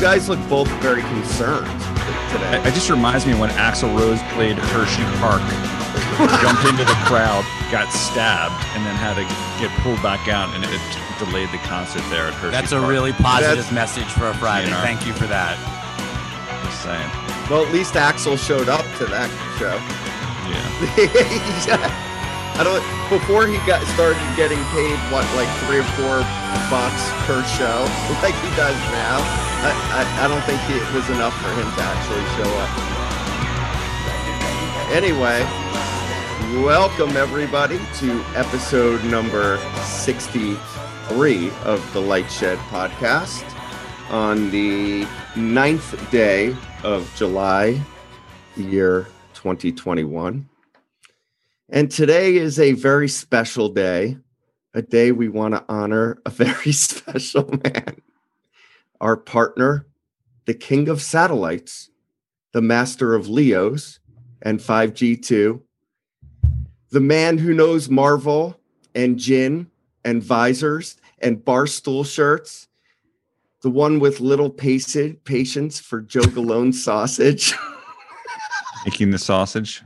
You guys look both very concerned today. It just reminds me when Axl Rose played Hershey Park, jumped into the crowd, got stabbed, and then had to get pulled back out, and it delayed the concert there at Hershey. That's a really positive That's- message for a Friday. You know. Thank you for that. Just saying. Well, at least Axel showed up to that show. Yeah. Yeah. I don't. Before he got started getting paid, what, like three or four bucks per show, like he does now. I, I, don't think it was enough for him to actually show up. Anyway, welcome everybody to episode number 63 of the Light Shed podcast on the ninth day of July, year 2021. And today is a very special day, a day we want to honor a very special man, our partner, the king of satellites, the master of Leos and 5G2, the man who knows Marvel and gin and visors and barstool shirts, the one with little patience patience for Joe Galone sausage. Making the sausage.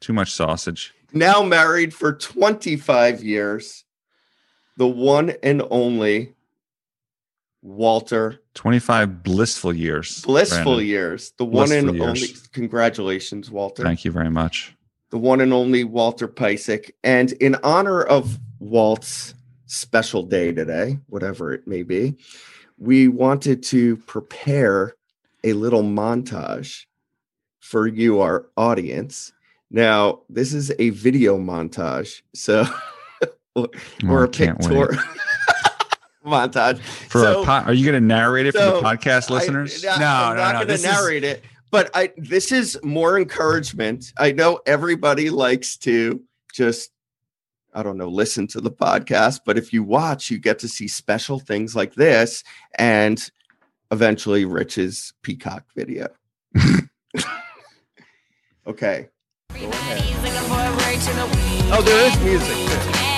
Too much sausage. now married for 25 years, the one and only Walter. 25 blissful years. Blissful Brandon. years. The one Blissful and years. only. Congratulations, Walter. Thank you very much. The one and only Walter Piecyk. And in honor of Walt's special day today, whatever it may be, we wanted to prepare a little montage for you, our audience. Now, this is a video montage. So, or Oh, a pictorial montage. For So- a po- are you going to narrate it for the podcast I- listeners? I, No, am no, not no, going this to is- narrate it, but I this is more encouragement. I know everybody likes to just I don't know, listen to the podcast, but if you watch, you get to see special things like this and eventually Rich's peacock video. okay. Oh, there is music too.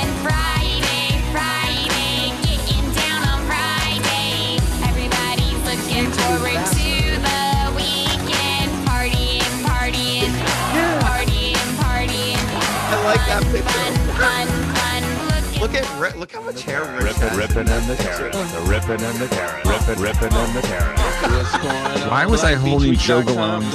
That picture. Fun, fun, Look at Ri- look how much hair Rich Rippin', has. rippin' and the carrot. The rippin' and the carrot. Rippin', rippin' and the carrot. Why was I holding Joe Galone's-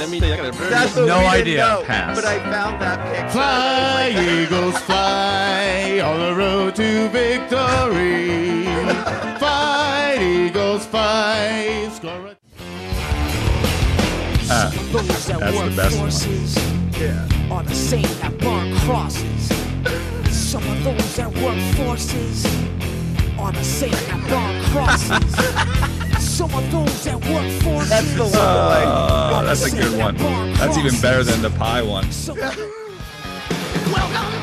That's No idea. know, Pass. But I found that picture. Fly, like, eagles, fly on the road to victory. Fight, eagles, fight. Score a- Ah, Those that That's the best one. forces are the same that burn crosses. Some of those that work forces are the same that burn crosses. Some of those that work forces. That's the one. oh, that's a good one. That's even better than the pie one. Some Welcome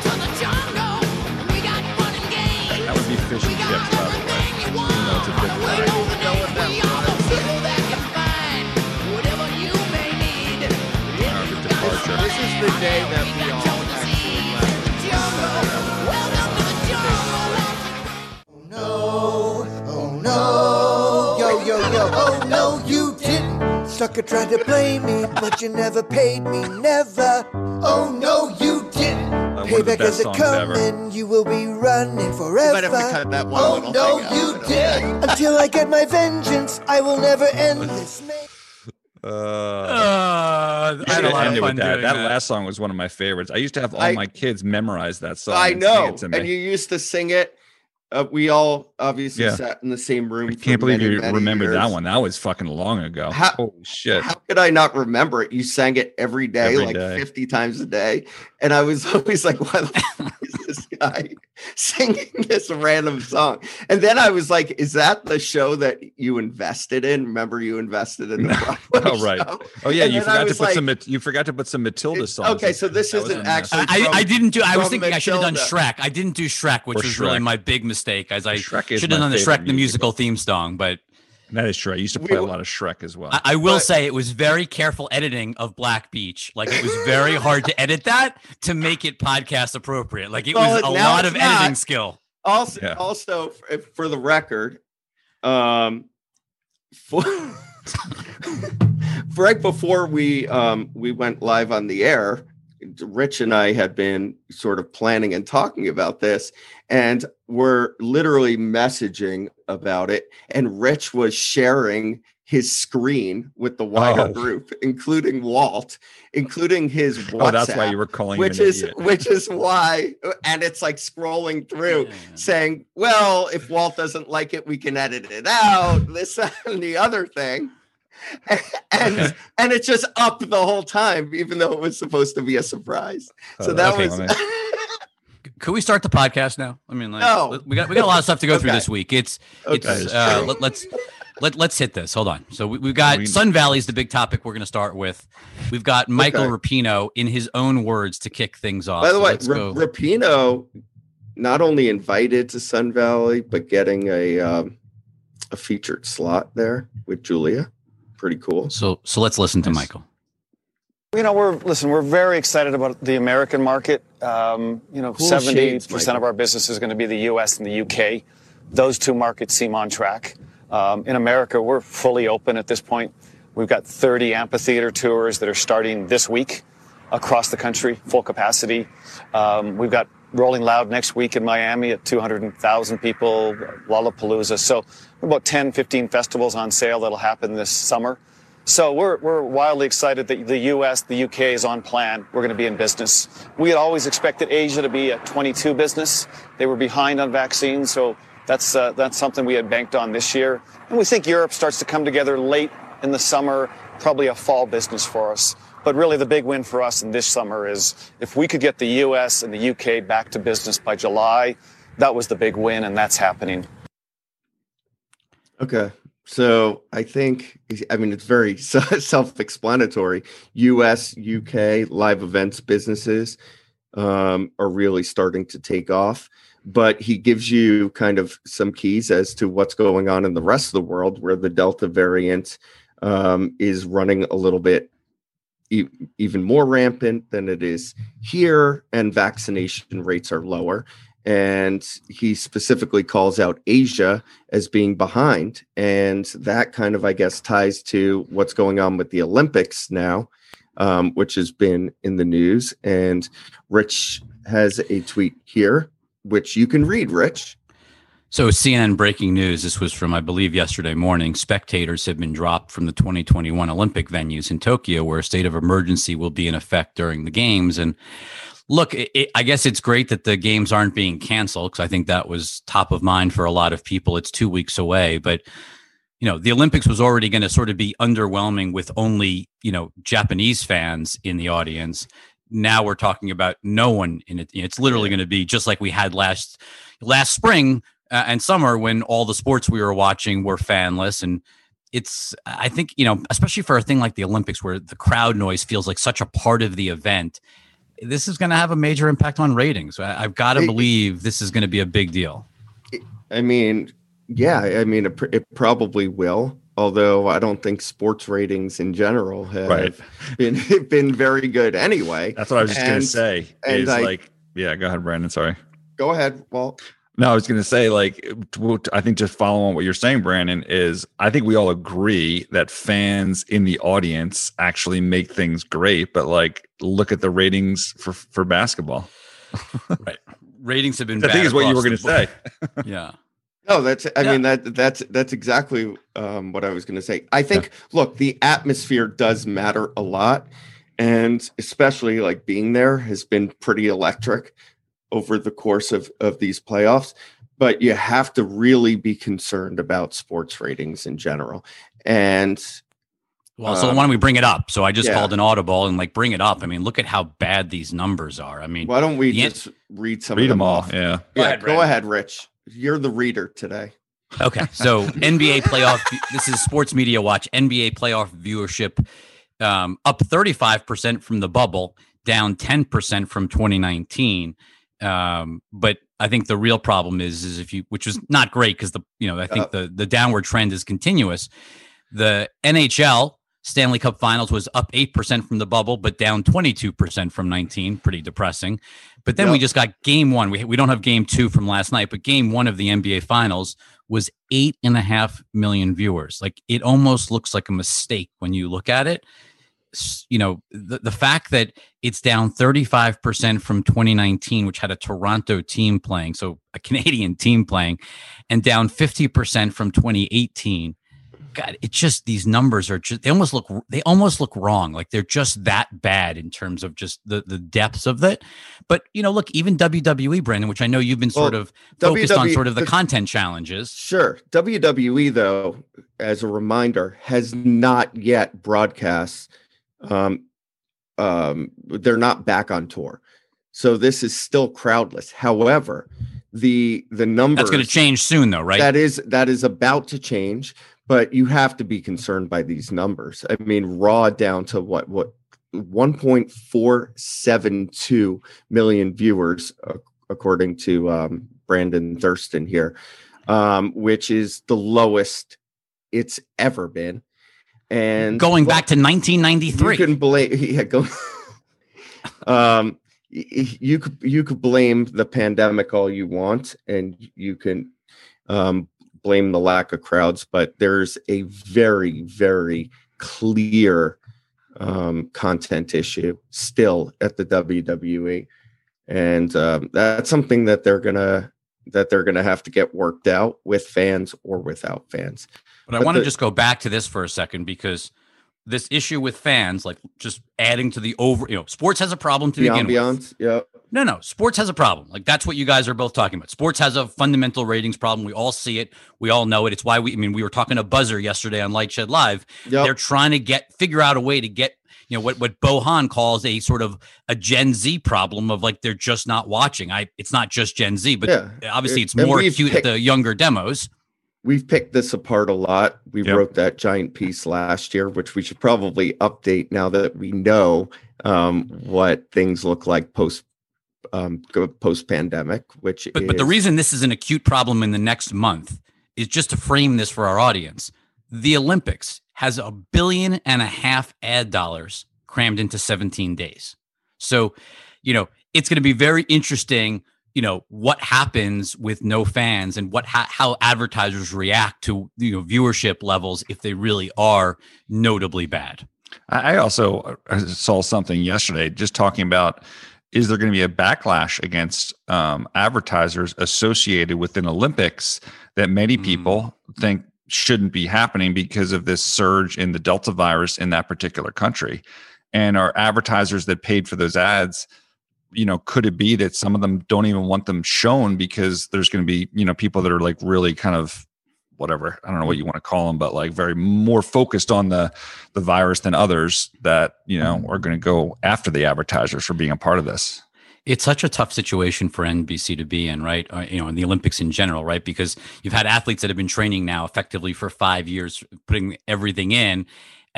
to the jungle. We got fun and games. That would be fish and chips, by the way. You know it's a big the day that we all actually left. Welcome to the jungle. Oh no, yo yo yo, oh no, you didn't. Sucker tried to blame me, but you never paid me, never. Oh no, you didn't. one of the Payback is a songs ever. coming, you will be running forever. might have to cut that one oh little no, thing out, you didn't. Until I get my vengeance, I will never end this. man. Uh, Uh, I had a lot of fun with that. doing That that. last song was one of my favorites. I used to have all I- my kids memorize that song. I and sing know. it to me. And you used to sing it. Uh, we all obviously Yeah. sat in the same room. I can't believe many, you many remembered that one. That was fucking long ago. How- Holy shit. How could I not remember it? You sang it every day, Every like day. 50 times a day. And I was always like, why the fuck is this guy singing this random song? And then I was like, is that the show that you invested in? Remember, you invested in the oh, Broadway Oh, right. show? Oh yeah, And you forgot to put like- some. You forgot to put some Matilda songs. Okay, so this That was isn't actually. I, from- I didn't do. I was from thinking I should have done Matilda. Shrek. I didn't do Shrek, which Or was really my big mistake. As I Shrek is should have done the Shrek the musical theme song. But That is true. I used to We play a w- lot of Shrek as well. I, I will But- say it was very careful editing of Black Beach. Like it was very hard to edit that to make it podcast appropriate. Like it Well, was a lot it's of editing skill. also Yeah. also f- for the record um for, right before we um, we went live on the air, Rich and I had been sort of planning and talking about this, and we're literally messaging about it. And Rich was sharing his screen with the wider Oh. group, including Walt, including his WhatsApp. Oh, that's why you were calling which him an is idiot. which is why and it's like scrolling through Yeah. saying well if walt doesn't like it we can edit it out this and the other thing and Okay. and it's just up the whole time even though it was supposed to be a surprise so Oh, that okay, was let Could we start the podcast now? I mean, like, No. we got we got a lot of stuff to go through this week. It's Okay. it's uh, true. let, let's let, let's hit this. Hold on. So we, we've got We- Sun Valley's the big topic we're going to start with. We've got Michael Okay. Rapino in his own words to kick things off. by the So way let's R- rapino not only invited to sun valley but getting a um, a featured slot there with julia pretty cool so so let's listen to Nice. Michael. You know, we're listen. We're very excited about the American market. Um, you know, seventy shades, percent of our business is going to be the U.S. and the UK. Those two markets seem on track. Um, in America, we're fully open at this point. We've got 30 amphitheater tours that are starting this week across the country, full capacity. Um, we've got Rolling Loud next week in Miami at 200,000 people, Lollapalooza. So about 10, 15 festivals on sale that'll happen this summer. So we're, we're wildly excited that the US, the UK is on plan. We're going to be in business. We had always expected Asia to be a 22 business. They were behind on vaccines, so that's, uh, that's something we had banked on this year. And we think Europe starts to come together late in the summer, probably a fall business for us. But really, the big win for us in this summer is if we could get the US and the UK back to business by July, that was the big win, and that's happening. Okay. So I think, I mean, it's very self explanatory. US, UK, live events businesses um, are really starting to take off. But he gives you kind of some keys as to what's going on in the rest of the world where the Delta variant um, is running a little bit even more rampant than it is here, and vaccination rates are lower. And he specifically calls out Asia as being behind. And that kind of, I guess, ties to what's going on with the Olympics now, um, which has been in the news. And Rich has a tweet here, which you can read, Rich. So CNN breaking news. This was from, I believe, yesterday morning. Spectators have been dropped from the 2021 Olympic venues in Tokyo, where a state of emergency will be in effect during the games. And look, it, it- I guess it's great that the games aren't being canceled because I think that was top of mind for a lot of people. It's two weeks away, but you know, the Olympics was already going to sort of be underwhelming with only you know Japanese fans in the audience. Now we're talking about no one in it. It's literally going to be just like we had last last spring uh, and summer when all the sports we were watching were fanless and it's i think you know especially for a thing like the olympics where the crowd noise feels like such a part of the event this is going to have a major impact on ratings I, i've got to believe this is going to be a big deal I mean, yeah, I mean, it, pr- it probably will. Although I don't think sports ratings in general have Right. been been very good anyway. That's what I was just gonna say. and is I- like, yeah, go ahead, Brandon. Sorry. Go ahead, Walt. No, I was going to say, like, I think just following what you're saying, Brandon, is I think we all agree that fans in the audience actually make things great. But like, look at the ratings for for basketball. Right. Ratings have been I think bad is what you were going to say. yeah No, that's. I Yeah. mean that that's that's exactly um, what I was going to say. I think. Look, the atmosphere does matter a lot, and especially like being there has been pretty electric over the course of of these playoffs. But you have to really be concerned about sports ratings in general, and well so Um, why don't we bring it up so i just yeah. called an audible and like bring it up i mean look at how bad these numbers are i mean why don't we the an- just read some Read of them them all. off? Yeah. Go Yeah, ahead, go ahead, Rich. You're the reader today. Okay, so NBA playoff. This is Sports Media Watch. NBA playoff viewership um, up 35% from the bubble, down 10% from 2019. Um, but I think the real problem is, is if you, which was not great because the, you know, I think the the downward trend is continuous. The NHL Stanley Cup Finals was up 8% from the bubble, but down 22% from 19. Pretty depressing. But then we just got game one. We, we don't have game two from last night, but game one of the NBA Finals was eight and a half million viewers. Like it almost looks like a mistake when you look at it. You know, the, the fact that it's down 35% from 2019, which had a Toronto team playing, so a Canadian team playing, and down 50% from 2018. God, it just these numbers are just they almost look they almost look wrong. Like they're just that bad in terms of just the the depths of it. But you know, look, even WWE, Brandon, which I know you've been sort Well, of focused on sort of the the- content challenges. Sure. WWE, though, as a reminder, has not yet broadcast. Um, um, they're not back on tour, so this is still crowdless. However, the the number That's going to change soon, though, right? That is that is about to change, but you have to be concerned by these numbers. I mean, raw down to what what 1.472 million viewers, uh, according to um, Brandon Thurston here, um, which is the lowest it's ever been. And Going well, back to 1993. you can blame yeah go um you could you could blame the pandemic all you want and you can um blame the lack of crowds but there's a very very clear um content issue still at the WWE and um, that's something that they're gonna that they're gonna have to get worked out with fans or without fans But I want to the- just go back to this for a second because this issue with fans, like just adding to the over, you know, sports has a problem to the begin with. ambiance yeah No, no, sports has a problem. Like that's what you guys are both talking about. Sports has a fundamental ratings problem. We all see it. We all know it. It's why we. I mean, we were talking to Buzzer yesterday on Light Shed Live. Yep. They're trying to get figure out a way to get you know what what Bohan calls a sort of a Gen Z problem of like they're just not watching. I it's not just Gen Z, but Yeah. obviously it's And more acute picked- at the younger demos. We've picked this apart a lot. We Yep. wrote that giant piece last year, which we should probably update now that we know um, what things look like post um, post pandemic. Which But but the reason this is an acute problem in the next month is just to frame this for our audience. The Olympics has a billion and a half ad dollars crammed into 17 days. So, you know, it's going to be very interesting, you know, what happens with no fans and what ha- how advertisers react to, you know, viewership levels if they really are notably bad. I also uh, saw something yesterday just talking about is there going to be a backlash against um, advertisers associated with an Olympics that many Mm. people think shouldn't be happening because of this surge in the Delta virus in that particular country? And are advertisers that paid for those ads, you know, could it be that some of them don't even want them shown because there's going to be, you know, people that are like really kind of whatever I don't know what you want to call them, but like very more focused on the the virus than others that you know are going to go after the advertisers for being a part of this. it's such a tough situation for NBC to be in, right? Uh, you know, in the Olympics in general, right? Because you've had athletes that have been training now effectively for five years, putting everything in.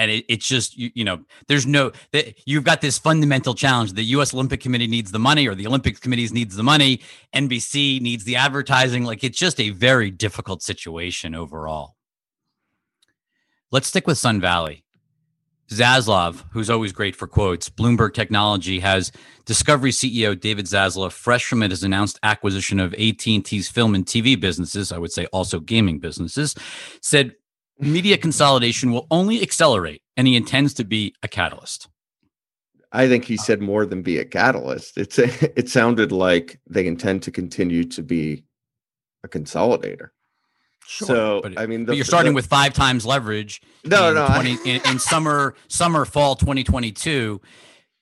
And it, it's just, you, you know, there's no, that you've got this fundamental challenge. The U.S. Olympic Committee needs the money, or the Olympics committees needs the money. NBC needs the advertising. Like it's just a very difficult situation overall. Let's stick with Sun Valley. Zaslav, who's always great for quotes, Bloomberg Technology has Discovery CEO David Zaslav, fresh from his announced acquisition of AT&T's film and TV businesses, I would say also gaming businesses, said media consolidation will only accelerate, and he intends to be a catalyst. I think he said more than be a catalyst. It's it sounded like they intend to continue to be a consolidator. Sure, So but, I mean, but you're starting with five times leverage. No, in no, I- 20, in, in summer, summer, fall 2022,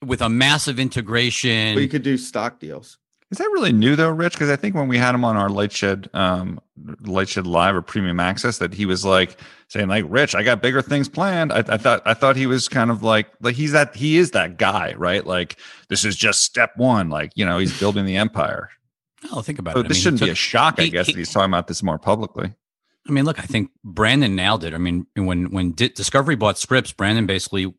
with a massive integration. You could do stock deals. Is that really new though, Rich? Because I think when we had him on our Light Shed, um, Light Shed Live or Premium Access, that he was like saying, like, "Rich, I got bigger things planned." I, I thought, I thought he was kind of like, like he's that, he is that guy, right? Like, this is just step one. Like, you know, he's building the empire. oh, think about So it. I this mean, shouldn't it be a shock, I he- guess, he- that he's talking about this more publicly. I mean, look, I think Brandon nailed it. I mean, when when Di- Discovery bought Scripps, Brandon basically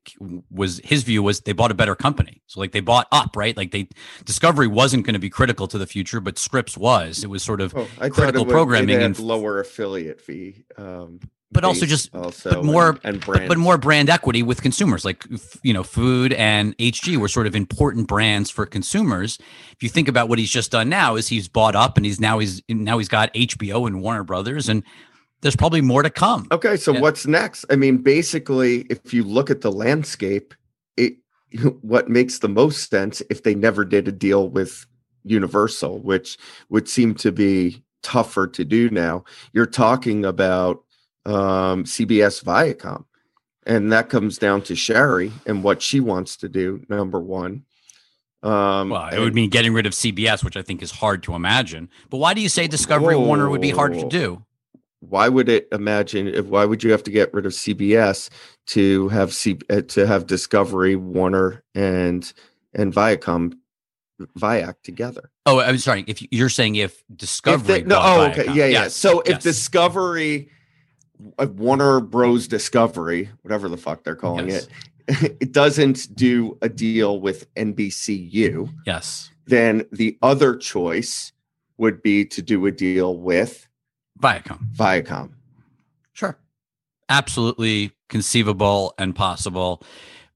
was his view was they bought a better company. So like they bought up, right? Like they Discovery wasn't going to be critical to the future, but Scripps was. It was sort of Oh, critical it programming and lower affiliate fee. Um, but also just also but more and, and but, brand. but more brand equity with consumers like you know food and hg were sort of important brands for consumers if you think about what he's just done now is he's bought up and he's now he's now he's got hbo and warner brothers and there's probably more to come Okay, so Yeah. what's next? I mean, basically, if you look at the landscape, it what makes the most sense if they never did a deal with Universal, which would seem to be tougher to do now. You're talking about um, CBS Viacom, and that comes down to Shari and what she wants to do. Number one, um, well it would mean getting rid of cbs which i think is hard to imagine but why do you say discovery warner would be hard to do why would it imagine if why would you have to get rid of CBS to have C, uh, to have Discovery, Warner, and and Viacom Viac together? oh i'm sorry if you- you're saying if If discovery they- no, oh, okay, yeah, yeah. Yes, So if yes. Discovery, Warner Bros. Discovery, whatever the fuck they're calling Yes. it, it doesn't do a deal with NBCU, yes then the other choice would be to do a deal with viacom Viacom. Sure. Absolutely conceivable and possible.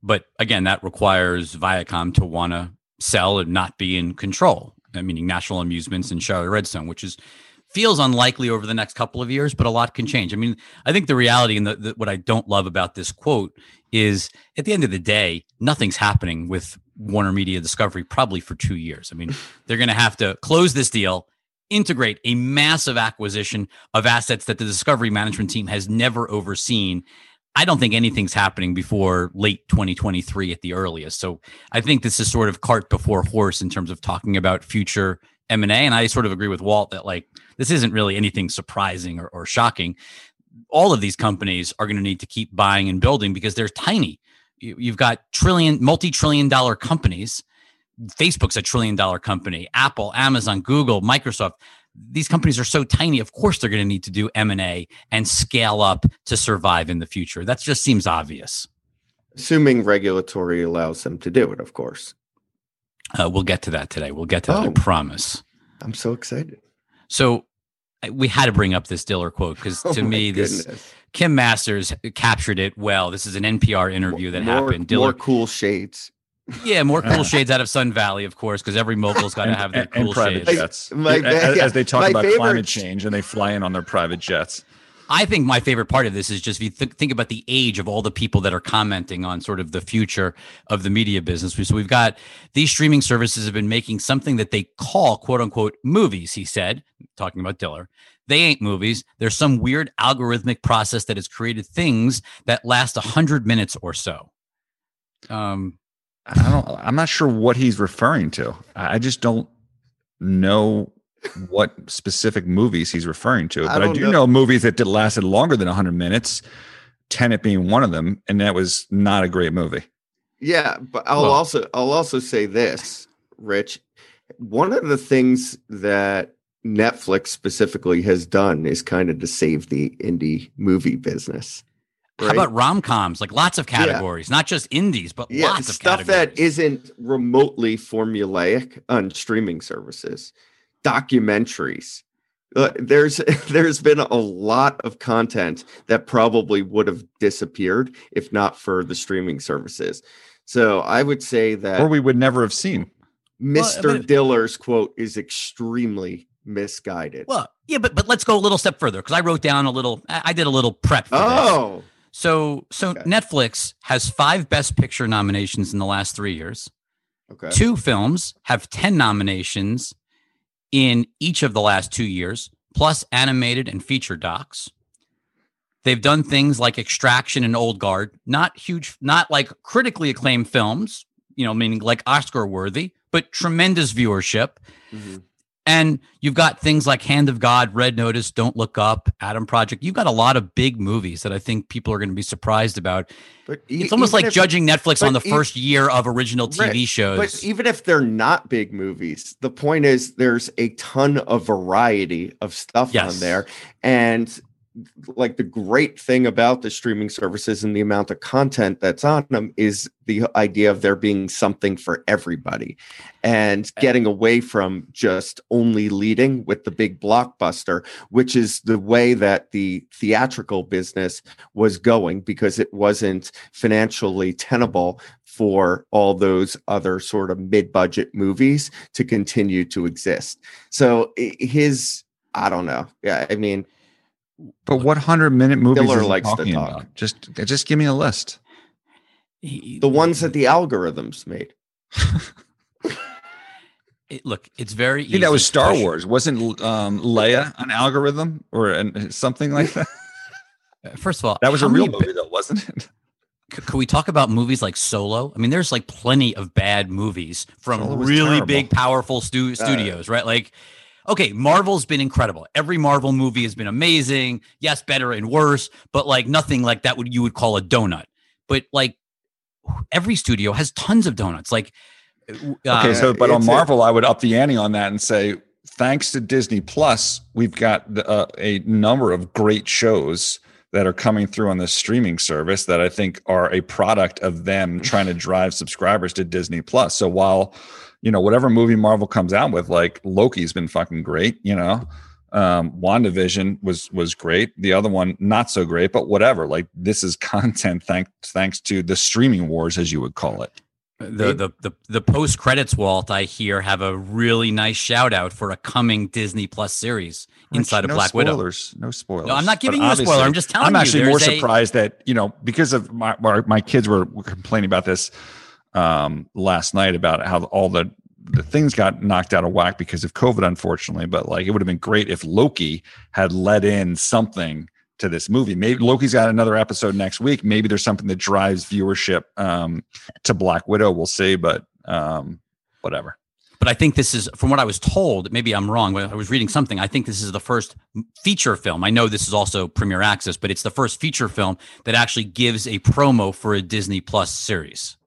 But again, that requires Viacom to want to sell and not be in control, meaning National Amusements and Charlotte Redstone, which is feels unlikely over the next couple of years, but a lot can change. I mean, I think the reality and the, the, what I don't love about this quote is at the end of the day, nothing's happening with Warner Media Discovery probably for two years. I mean, they're going to have to close this deal, integrate a massive acquisition of assets that the Discovery management team has never overseen. I don't think anything's happening before late 2023 at the earliest. So I think this is sort of cart before horse in terms of talking about future M&A. And I sort of agree with Walt that like this isn't really anything surprising or, or shocking. All of these companies are going to need to keep buying and building because they're tiny. You, you've got trillion, multi-trillion dollar companies. Facebook's a trillion dollar company. Apple, Amazon, Google, Microsoft. These companies are so tiny. Of course, they're going to need to do M and A and scale up to survive in the future. That just seems obvious. Assuming regulatory allows them to do it, of course. Uh, we'll get to that today. We'll get to that. I Oh. promise. I'm so excited. So I- we had to bring up this Diller quote because Oh to my me, this goodness. Kim Masters captured it well. This is an NPR interview that more, happened. Diller, More cool shades. Yeah, more cool shades out of Sun Valley, of course, because every mogul's got to have their and- and cool private shades. jets. My- as, yeah, as they talk my about favorite- climate change and they fly in on their private jets. I think my favorite part of this is just if you th- think about the age of all the people that are commenting on sort of the future of the media business. So we've got these streaming services have been making something that they call quote unquote movies, he said, talking about Diller. They ain't movies. There's some weird algorithmic process that has created things that last a hundred minutes or so. Um, I don't. I'm not sure what he's referring to. I I just don't know what specific movies he's referring to. But I, don't do know. know. movies that did lasted longer than 100 minutes. Tenet being one of them, and that was not a great movie. Yeah, but I'll Well- also I'll also say this, Rich. One of the things that Netflix specifically has done is kind of to save the indie movie business. How about rom coms? Like lots of Yeah. categories, not just indies, but yeah, lots of stuff that categories. isn't remotely formulaic on streaming services, documentaries. Uh, there's there's been a lot of content that probably would have disappeared if not for the streaming services. So I would say that Or we would never have seen. Mr. but- Diller's quote is extremely misguided. Well, yeah, but but let's go a little step further because I wrote down a little. I I did a little prep. For this. So so Okay. Netflix has five Best Picture nominations in the last three years. okay. Two films have ten nominations in each of the last two years, plus animated and feature docs. They've done things like Extraction and Old Guard, not huge, not like critically acclaimed films, you know, meaning like Oscar worthy, but tremendous viewership. Mhm. And you've got things like Hand of God, Red Notice, Don't Look Up, Adam Project. You've got a lot of big movies that I think people are going to be surprised about. But e- It's almost like if- judging Netflix on the e- first year of original TV Right, shows. But even if they're not big movies, the point is there's a ton of variety of stuff Yes. on there. And like the great thing about the streaming services and the amount of content that's on them is the idea of there being something for everybody and eh. getting away from just only leading with the big blockbuster which is the way that the theatrical business was going because it wasn't financially tenable for all those other sort of mid-budget movies to continue to exist. So his i don't know. Yeah i mean But what hundred minute movies Diller is likes to talking talk. about? Just just give me a list. He- the ones that the algorithms made it- look, it's very. I think that was Star especially- Wars. Wasn't um, Leia an algorithm or an, something like that? First of all, That was a real movie, though, wasn't it? Could we talk about movies like Solo? I mean, there's like plenty of bad movies from really terrible. big, powerful stu- studios, right? Like, okay, Marvel's been incredible. Every Marvel movie has been amazing. Yes, better and worse, but like nothing like that would you would call a donut. But like every studio has tons of donuts. Like, uh, Okay, so but on Marvel, I would up the ante on that and say, thanks to Disney Plus, we've got the, uh, a number of great shows that are coming through on this streaming service that I think are a product of them trying to drive subscribers to Disney Plus. So while you know whatever movie Marvel comes out with, like Loki's been fucking great, you know. Um, WandaVision was was great. The other one not so great, but whatever. Like this is content thanks thanks to the streaming wars, as you would call it. the the the, the post credits, Walt, I hear have a really nice shout out for a coming Disney Plus series inside of Black Widow. spoilers, No spoilers. No, I'm not But giving you a spoiler. I'm just telling you. I'm actually more a- surprised that you know because of my my, kids were complaining about this um, last night about how all the the things got knocked out of whack because of COVID, unfortunately. But like, it would have been great if Loki had let in something to this movie. Maybe Loki's got another episode next week. Maybe there's something that drives viewership um, to Black Widow. We'll see, but um, whatever. but I think this is, from what I was told, maybe I'm wrong, I was reading something. I think this is the first feature film. I know this is also Premier Access, but it's the first feature film that actually gives a promo for a Disney Plus series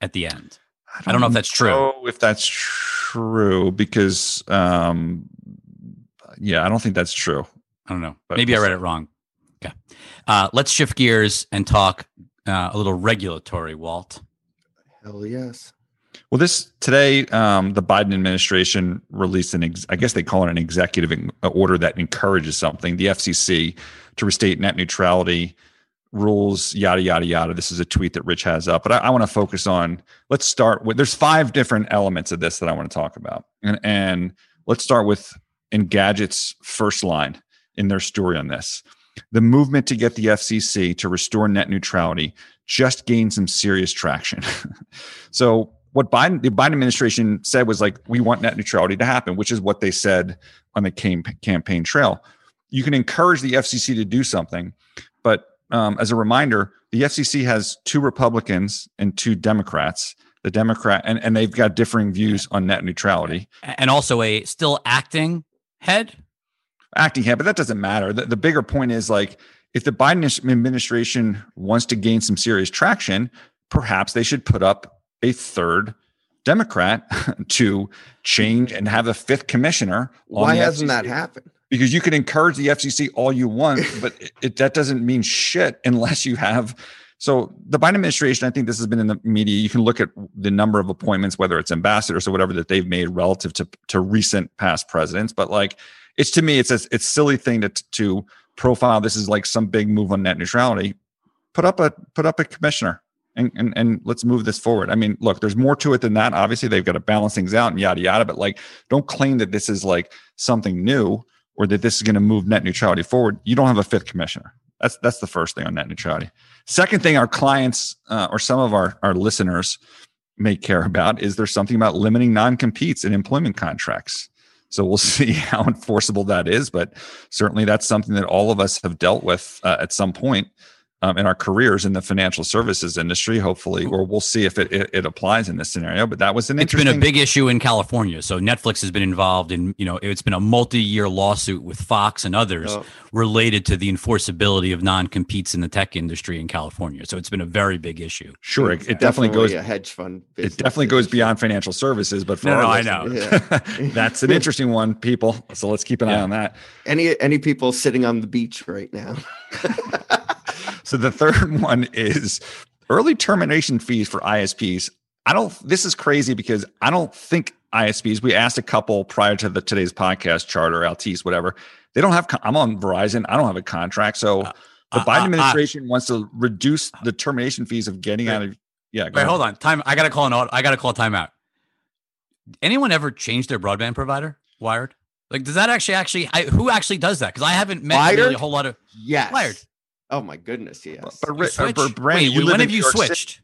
at the end. I don't know if that's true. know if that's true because um yeah i don't think that's true I don't know. But Maybe I read it wrong. Okay. Uh, let's shift gears and talk uh, a little regulatory, Walt. hell yes well this today um the biden administration released an ex- i guess they call it an executive in- uh, order that encourages something the fcc to restate net neutrality rules yada yada yada. This is a tweet that rich has up but i, I want to focus on let's start with there's five different elements of this that i want to talk about. And, and let's start with engadget's first line in their story on this. The movement to get the fcc to restore net neutrality just gained some serious traction. So what biden the biden administration said was like we want net neutrality to happen which is what they said on the campaign trail. You can encourage the fcc to do something but um, as a reminder, the FCC has two Republicans and two Democrats. The Democrat and, and they've got differing views on net neutrality. And also a still acting head. Acting head, but that doesn't matter. The, the bigger point is like if the Biden administration wants to gain some serious traction, perhaps they should put up a third Democrat to change and have a fifth commissioner. why hasn't that happened because you can encourage the FCC all you want, but it, that doesn't mean shit unless you have. So the Biden administration, I think this has been in the media. You can look at the number of appointments, whether it's ambassadors or whatever that they've made relative to to recent past presidents. But like, it's to me, it's a it's silly thing to to profile. This is like some big move on net neutrality. Put up a put up a commissioner. And, and, and let's move this forward. I mean, look, there's more to it than that. Obviously, they've got to balance things out and yada yada. But like, don't claim that this is like something new or that this is going to move net neutrality forward, you don't have a fifth commissioner. That's that's the first thing on net neutrality. Second thing, our clients uh, or some of our our listeners may care about is there's something about limiting non-competes in employment contracts. So we'll see how enforceable that is, but certainly that's something that all of us have dealt with uh, at some point. Um, in our careers in the financial services industry. Hopefully, or we'll see if it, it, it applies in this scenario. But that was an It's been a big issue in California. So Netflix has been involved in, you know, it's been a multi-year lawsuit with Fox and others Oh. related to the enforceability of non-competes in the tech industry in California. So it's been a very big issue. Sure, it, it definitely goes. a hedge fund. It definitely goes beyond financial services, but for No, our no, I know. listeners- that's an interesting one, people. So let's keep an eye on that. Any any people sitting on the beach right now? So the third one is early termination fees for ISPs. I don't. This is crazy because I don't think ISPs. We asked a couple prior to the today's podcast, Charter, Altice, whatever. They don't have. I'm on Verizon. I don't have a contract. So the uh, Biden uh, administration wants to reduce the termination fees of getting out of. Yeah. Wait, ahead. hold on. Time. I got to call an. I got to call timeout. Anyone ever change their broadband provider? Wired. Like, does that actually actually? I, who actually does that? Because I haven't met really a whole lot of. Yes. Wired. Oh my goodness, yes. But, but, You uh, but Brandon, Wait, you when have you New York City. switched?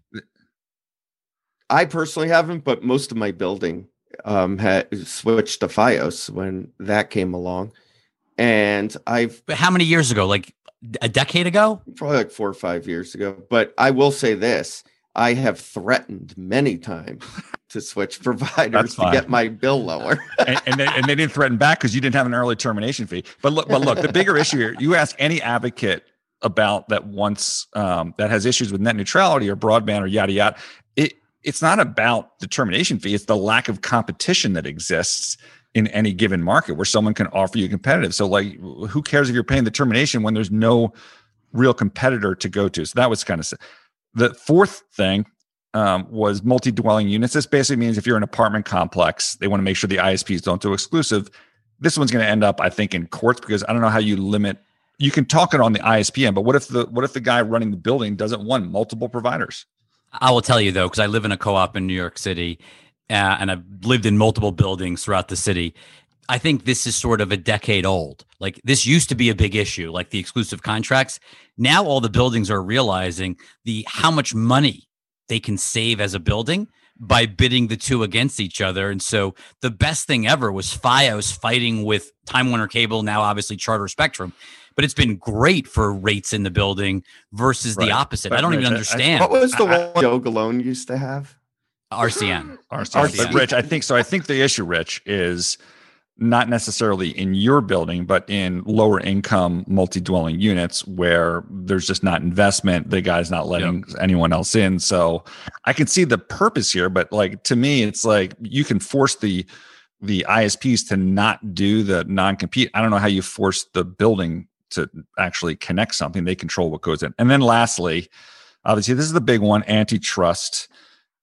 I personally haven't, but most of my building um had switched to FiOS when that came along. And I've But how many years ago? Like a decade ago? probably like four or five years ago. But I will say this I have threatened many times to switch providers to get my bill lower. and, and, they, and they didn't threaten back because you didn't have an early termination fee. But look, but look, the bigger issue here, you ask any advocate about that once um, that has issues with net neutrality or broadband or yada yada, it it's not about the termination fee; it's the lack of competition that exists in any given market where someone can offer you competitive. So, like, who cares if you're paying the termination when there's no real competitor to go to? So that was kind of the fourth thing um, was multi-dwelling units. This basically means if you're an apartment complex, they want to make sure the ISPs don't do exclusive. This one's going to end up, I think, in courts because I don't know how you limit. You can talk it on the ISPN, but what if the what if the guy running the building doesn't want multiple providers? I will tell you though, because I live in a co-op in New York City, uh, and I've lived in multiple buildings throughout the city. I think this is sort of a decade old. Like this used to be a big issue, like the exclusive contracts. Now all the buildings are realizing the how much money they can save as a building by bidding the two against each other. And so the best thing ever was FiOS fighting with Time Warner Cable, now obviously Charter Spectrum. But it's been great for rates in the building versus Right. the opposite. But I don't Rich, even I- I- understand. what was the I- one Joe Galone used to have? RCN. RCN. But Rich, I think so. I think the issue, Rich, is not necessarily in your building, but in lower income multi-dwelling units where there's just not investment. The guy's not letting anyone else in. So I can see the purpose here, but like to me, it's like you can force the the ISPs to not do the non-compete. I don't know how you force the building to actually connect something. They control what goes in. And then lastly, obviously, this is the big one, antitrust.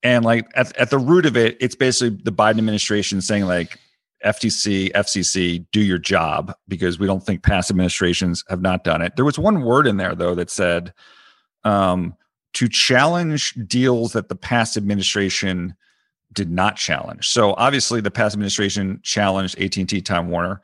And like at, at the root of it, it's basically the Biden administration saying like FTC, FCC, do your job because we don't think past administrations have not done it. There was one word in there though that said um, to challenge deals that the past administration did not challenge. So obviously, the past administration challenged AT and T, Time Warner.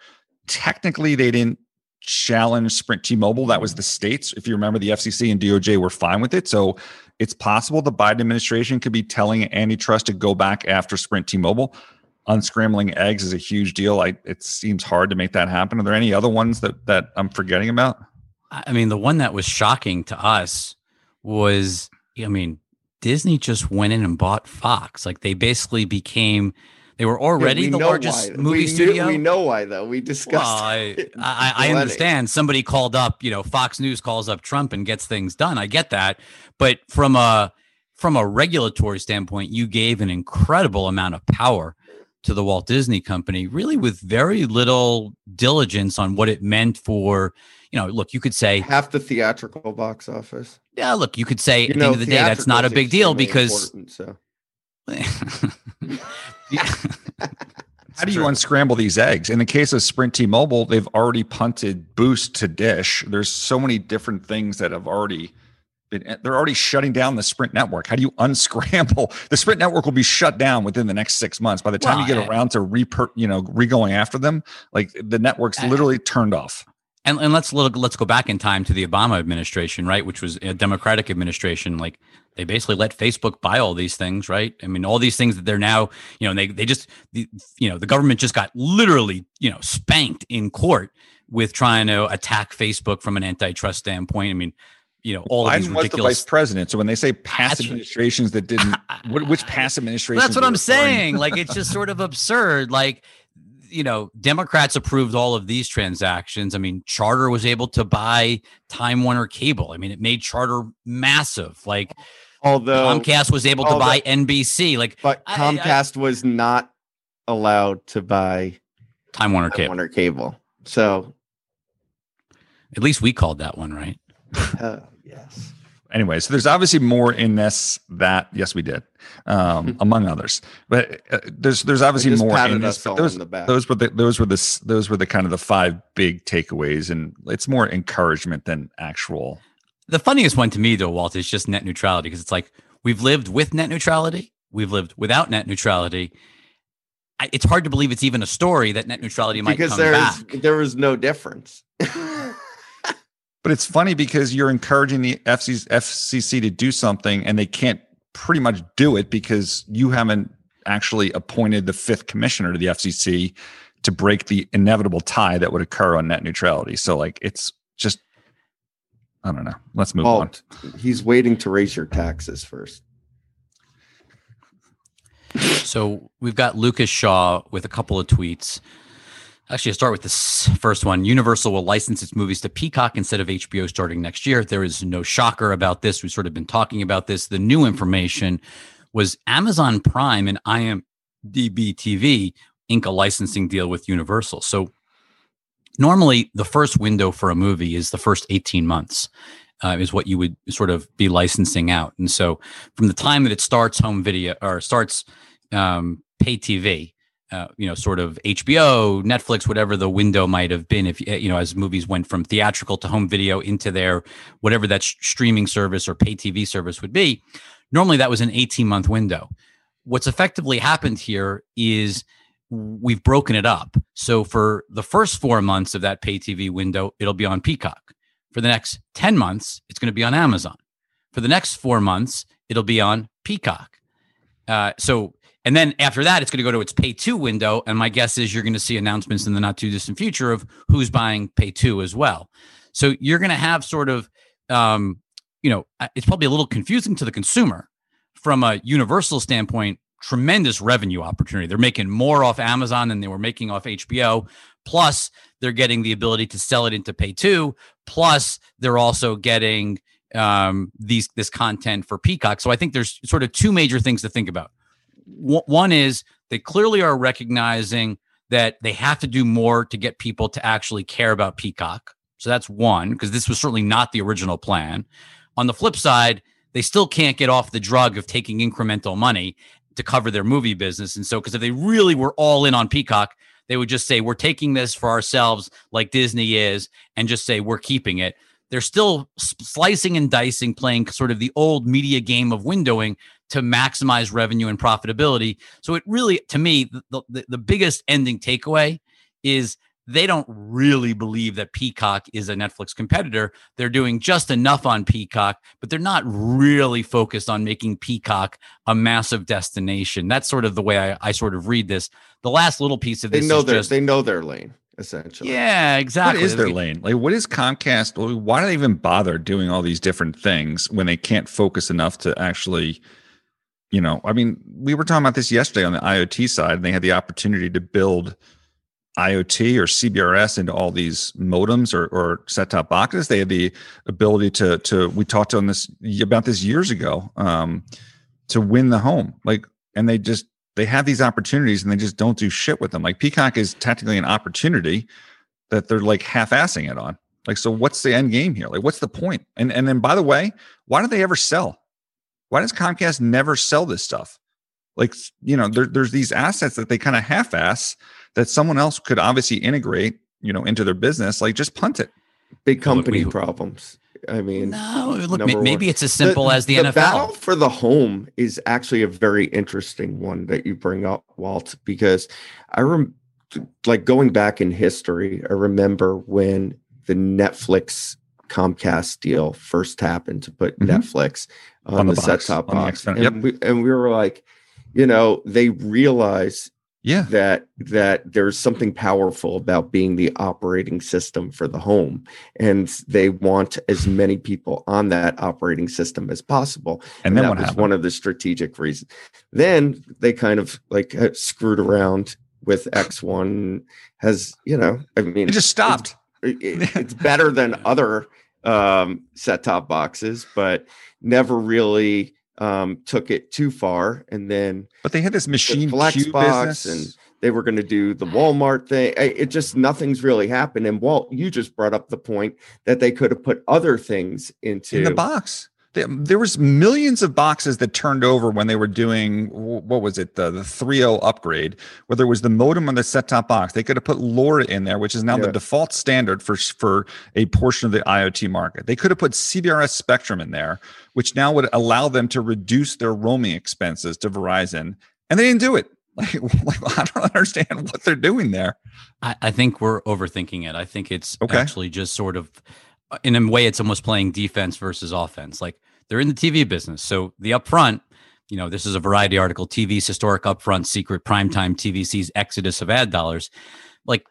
Technically, they didn't challenge Sprint T-Mobile. That was the states. If you remember, the FCC and DOJ were fine with it. So it's possible the Biden administration could be telling antitrust to go back after Sprint T-Mobile. Unscrambling eggs is a huge deal. I, it seems hard to make that happen. Are there any other ones that that I'm forgetting about? I mean, the one that was shocking to us was, I mean, Disney just went in and bought Fox. Like they basically became, they were already Yeah, we the know largest why. movie we knew- studio. we know why, though. We discussed. Well, I, I, I understand. Somebody called up, you know, Fox News calls up Trump and gets things done. I get that, but from a from a regulatory standpoint, you gave an incredible amount of power to the Walt Disney Company, really with very little diligence on what it meant for. You know, look, you could say, half the theatrical box office. yeah, look, you could say You at the end of the day, that's not a big deal because. so. How do you unscramble these eggs? In the case of Sprint T-Mobile, they've already punted Boost to Dish. There's so many different things that have already been. They're already shutting down the Sprint network. How do you unscramble? The Sprint network will be shut down within the next six months. By the time Well, you get around to re, you know, re going after them, like the network's I- literally turned off. And, and let's look, let's go back in time to the Obama administration, right? Which was a Democratic administration. Like they basically let Facebook buy all these things, right? I mean, all these things that they're now, you know, they they just, the, you know, the government just got literally, you know, spanked in court with trying to attack Facebook from an antitrust standpoint. I mean, you know all of these Biden was the vice president. So when they say past administrations that didn't, which past administration? That's what I'm saying. Like it's just sort of absurd. Like you know, Democrats approved all of these transactions. I mean, Charter was able to buy Time Warner Cable. I mean, it made Charter massive. Like Although, Comcast was able to buy NBC. Like but I- I- Comcast was not allowed to buy Time Warner Time Cable. Warner Cable. So, At least we called that one right. uh, yes. Anyway, so there's obviously more in this that yes, we did, um, among others. But uh, there's there's obviously more in this. but Those, on the back. those were the those were the those were the kind of the five big takeaways, and it's more encouragement than actual. The funniest one to me, though, Walt, is just net neutrality because it's like we've lived with net neutrality, we've lived without net neutrality. I, it's hard to believe it's even a story that net neutrality might because come there's back. there was no difference. But it's funny because you're encouraging the FCC, FCC to do something, and they can't pretty much do it because you haven't actually appointed the fifth commissioner to the FCC to break the inevitable tie that would occur on net neutrality. So, like, it's just, I don't know. Let's move on. He's waiting to raise your taxes first. So we've got Lucas Shaw with a couple of tweets. Actually, I'll start with this first one. Universal will license its movies to Peacock instead of HBO starting next year. There is no shocker about this. We've sort of been talking about this. The new information was Amazon Prime and IMDb TV ink a licensing deal with Universal. So normally the first window for a movie is the first 18 months. Uh, is what you would sort of be licensing out, and so from the time that it starts home video or starts um, pay TV, uh, you know, sort of HBO, Netflix, whatever the window might have been, if you know, as movies went from theatrical to home video into their whatever that sh- streaming service or pay TV service would be. Normally, that was an 18 month window. What's effectively happened here is we've broken it up. So for the first four months of that pay TV window, it'll be on Peacock. For the next 10 months, it's going to be on Amazon. For the next four months, it'll be on Peacock. Uh, so, and then after that, it's going to go to its pay two window. And my guess is you're going to see announcements in the not too distant future of who's buying pay two as well. So you're going to have sort of, um, you know, it's probably a little confusing to the consumer from a universal standpoint. Tremendous revenue opportunity. They're making more off Amazon than they were making off HBO. Plus, they're getting the ability to sell it into pay two. Plus, they're also getting um, these this content for Peacock. So I think there's sort of two major things to think about. W- One is they clearly are recognizing that they have to do more to get people to actually care about Peacock. So that's one, because this was certainly not the original plan. On the flip side, they still can't get off the drug of taking incremental money to cover their movie business. And so, because if they really were all in on Peacock, they would just say, We're taking this for ourselves, like Disney is, and just say, We're keeping it. They're still slicing and dicing, playing sort of the old media game of windowing to maximize revenue and profitability. So it really, to me, the, the, the biggest ending takeaway is they don't really believe that Peacock is a Netflix competitor. They're doing just enough on Peacock, but they're not really focused on making Peacock a massive destination. That's sort of the way I, I sort of read this. The last little piece of this they know is their just they know their lane essentially. yeah, exactly. What is their lane? Like, what is Comcast? Why do they even bother doing all these different things when they can't focus enough to actually, you know? I mean, we were talking about this yesterday on the IoT side. And they had the opportunity to build IoT or CBRS into all these modems or, or set top boxes. They had the ability to to. We talked on this about this years ago um, to win the home. Like, and they just they have these opportunities and they just don't do shit with them. Like Peacock is technically an opportunity that they're like half-assing it on. Like, so what's the end game here? Like, what's the point? And and then by the way, why do they ever sell? Why does Comcast never sell this stuff? Like, you know, there, there's these assets that they kind of half-ass that someone else could obviously integrate, you know, into their business. Like, just punt it. Big Well, company we- problems. I mean, No, look, number maybe one. it's as simple as the, NFL. battle for the home is actually a very interesting one that you bring up, Walt, because I rem like going back in history. I remember when the Netflix Comcast deal first happened to put Mhm. Netflix on, On the the, box, set top on box, external- and, we, and we were like, you know, they realize Yeah. that that there's something powerful about being the operating system for the home and they want as many people on that operating system as possible And then that was happened? one of the strategic reasons then they kind of like uh, screwed around with x1 has you know i mean it just stopped. it- it- it's better than other um, set top boxes, but never really um, took it too far. And then But they had this machine flex cube box business. and they were going to do the Walmart thing. It just nothing's really happened. And Walt, you just brought up the point that they could have put other things into in the box. There, there was millions of boxes that turned over when they were doing what was it the the 3.0 upgrade, whether it was the modem or the set top box. They could have put LoRa in there, which is now Yeah. the default standard for for a portion of the IoT market. They could have put CBRS spectrum in there, which now would allow them to reduce their roaming expenses to Verizon, and they didn't do it. Like, like I don't understand what they're doing there. I, I think we're overthinking it. I think it's Okay. actually just sort of, in a way, it's almost playing defense versus offense. Like they're in the TV business, so the upfront. You know, this is a variety article. TV's historic upfront secret primetime TVC's exodus of ad dollars. Like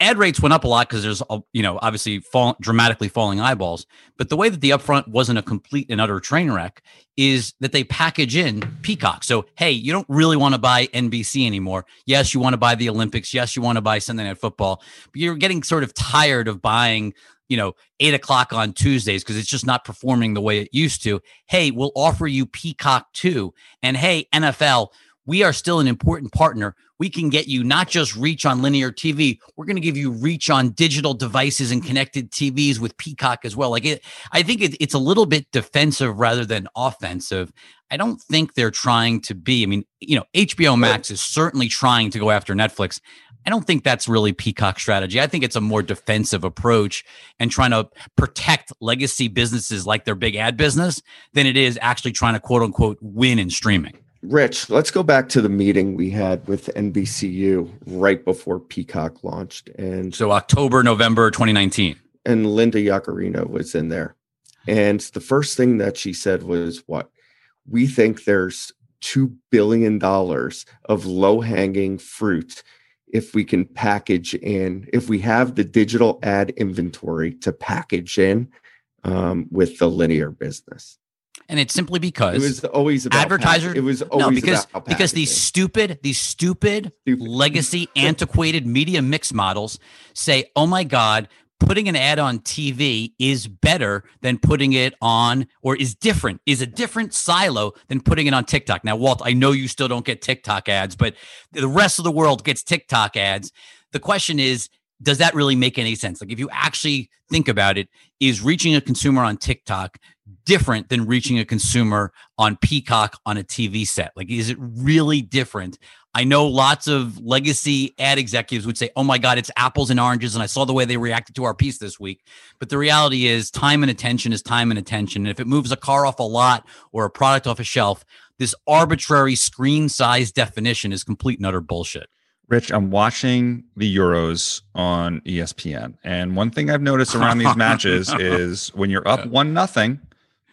ad rates went up a lot because there's, you know, obviously fall, dramatically falling eyeballs. But the way that the upfront wasn't a complete and utter train wreck is that they package in Peacock. So, hey, you don't really want to buy NBC anymore. Yes, you want to buy the Olympics. Yes, you want to buy Sunday Night Football, but you're getting sort of tired of buying, you know, eight o'clock on Tuesdays because it's just not performing the way it used to. Hey, we'll offer you Peacock too. And hey, NFL, we are still an important partner. We can get you not just reach on linear TV, we're going to give you reach on digital devices and connected TVs with Peacock as well. Like it, I think it, it's a little bit defensive rather than offensive. I don't think they're trying to be. I mean, you know, HBO Max is certainly trying to go after Netflix. I don't think that's really Peacock strategy. I think it's a more defensive approach and trying to protect legacy businesses like their big ad business than it is actually trying to quote unquote win in streaming. Rich, let's go back to the meeting we had with NBCU right before Peacock launched. And So October, November 2019. and Linda Yaccarino was in there. And the first thing that she said was, What? We think there's $2 billion of low hanging fruit if we can package in, if we have the digital ad inventory to package in um, with the linear business. And it's simply because It was always about advertiser pack- it was always no because about because these stupid these stupid Stupid. legacy antiquated media mix models say oh my god putting an ad on tv is better than putting it on or is different is a different silo than putting it on tiktok now walt i know you still don't get tiktok ads but the rest of the world gets tiktok ads the question is does that really make any sense like if you actually think about it is reaching a consumer on tiktok different than reaching a consumer on Peacock on a TV set? Like, is it really different? I know lots of legacy ad executives would say, oh my God, it's apples and oranges. And I saw the way they reacted to our piece this week. But the reality is, time and attention is time and attention. And if it moves a car off a lot or a product off a shelf, this arbitrary screen size definition is complete and utter bullshit. Rich, I'm watching the Euros on ESPN, and one thing I've noticed around these matches is when you're up one nothing,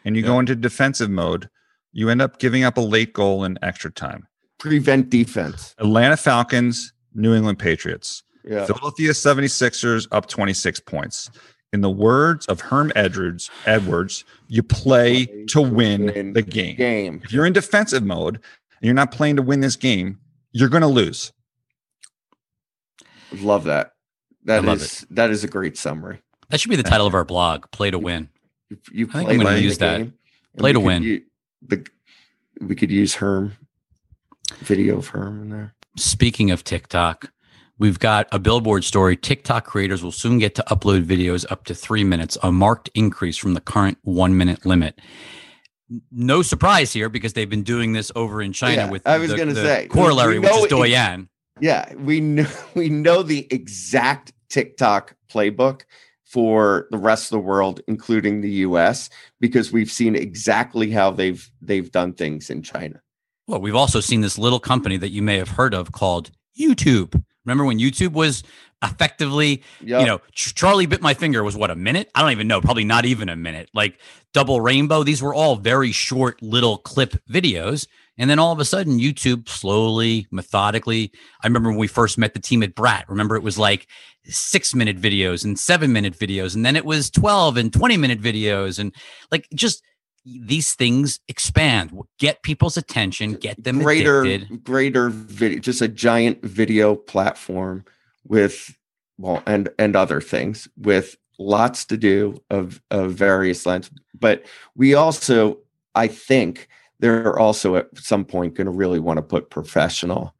and you go into defensive mode, you end up giving up a late goal in extra time. Prevent defense. Atlanta Falcons, New England Patriots, Yeah. Philadelphia 76ers up 26 points. In the words of Herm Edwards, Edwards, you play to win the game. Game. If you're in defensive mode and you're not playing to win this game, you're going to lose. Love that. That I love is that is a great summary. That should be the title of our blog, Play to Win. You, you I think play I'm to gonna use that. Play to could win. u- the we could use Herm video of Herm in there. Speaking of TikTok, we've got a billboard story. TikTok creators will soon get to upload videos up to three minutes, a marked increase from the current one minute limit. No surprise here because they've been doing this over in China Yeah, with I was the- gonna the say, corollary, which is. Yeah, we know we know the exact TikTok playbook for the rest of the world, including the US, because we've seen exactly how they've they've done things in China. Well, we've also seen this little company that you may have heard of called YouTube, Remember when YouTube was effectively, Yep. you know, Charlie bit my finger was what a minute? I don't even know, probably not even a minute. Like Double Rainbow, these were all very short little clip videos. And then all of a sudden, YouTube slowly, methodically. I remember when we first met the team at Brat. Remember, it was like six minute videos and seven minute videos. And then it was 12 and 20 minute videos. And like just these things expand, get people's attention, get them greater addicted. greater video just a giant video platform with well and and other things with lots to do of of various lines but we also i think they're also at some point going to really want to put professional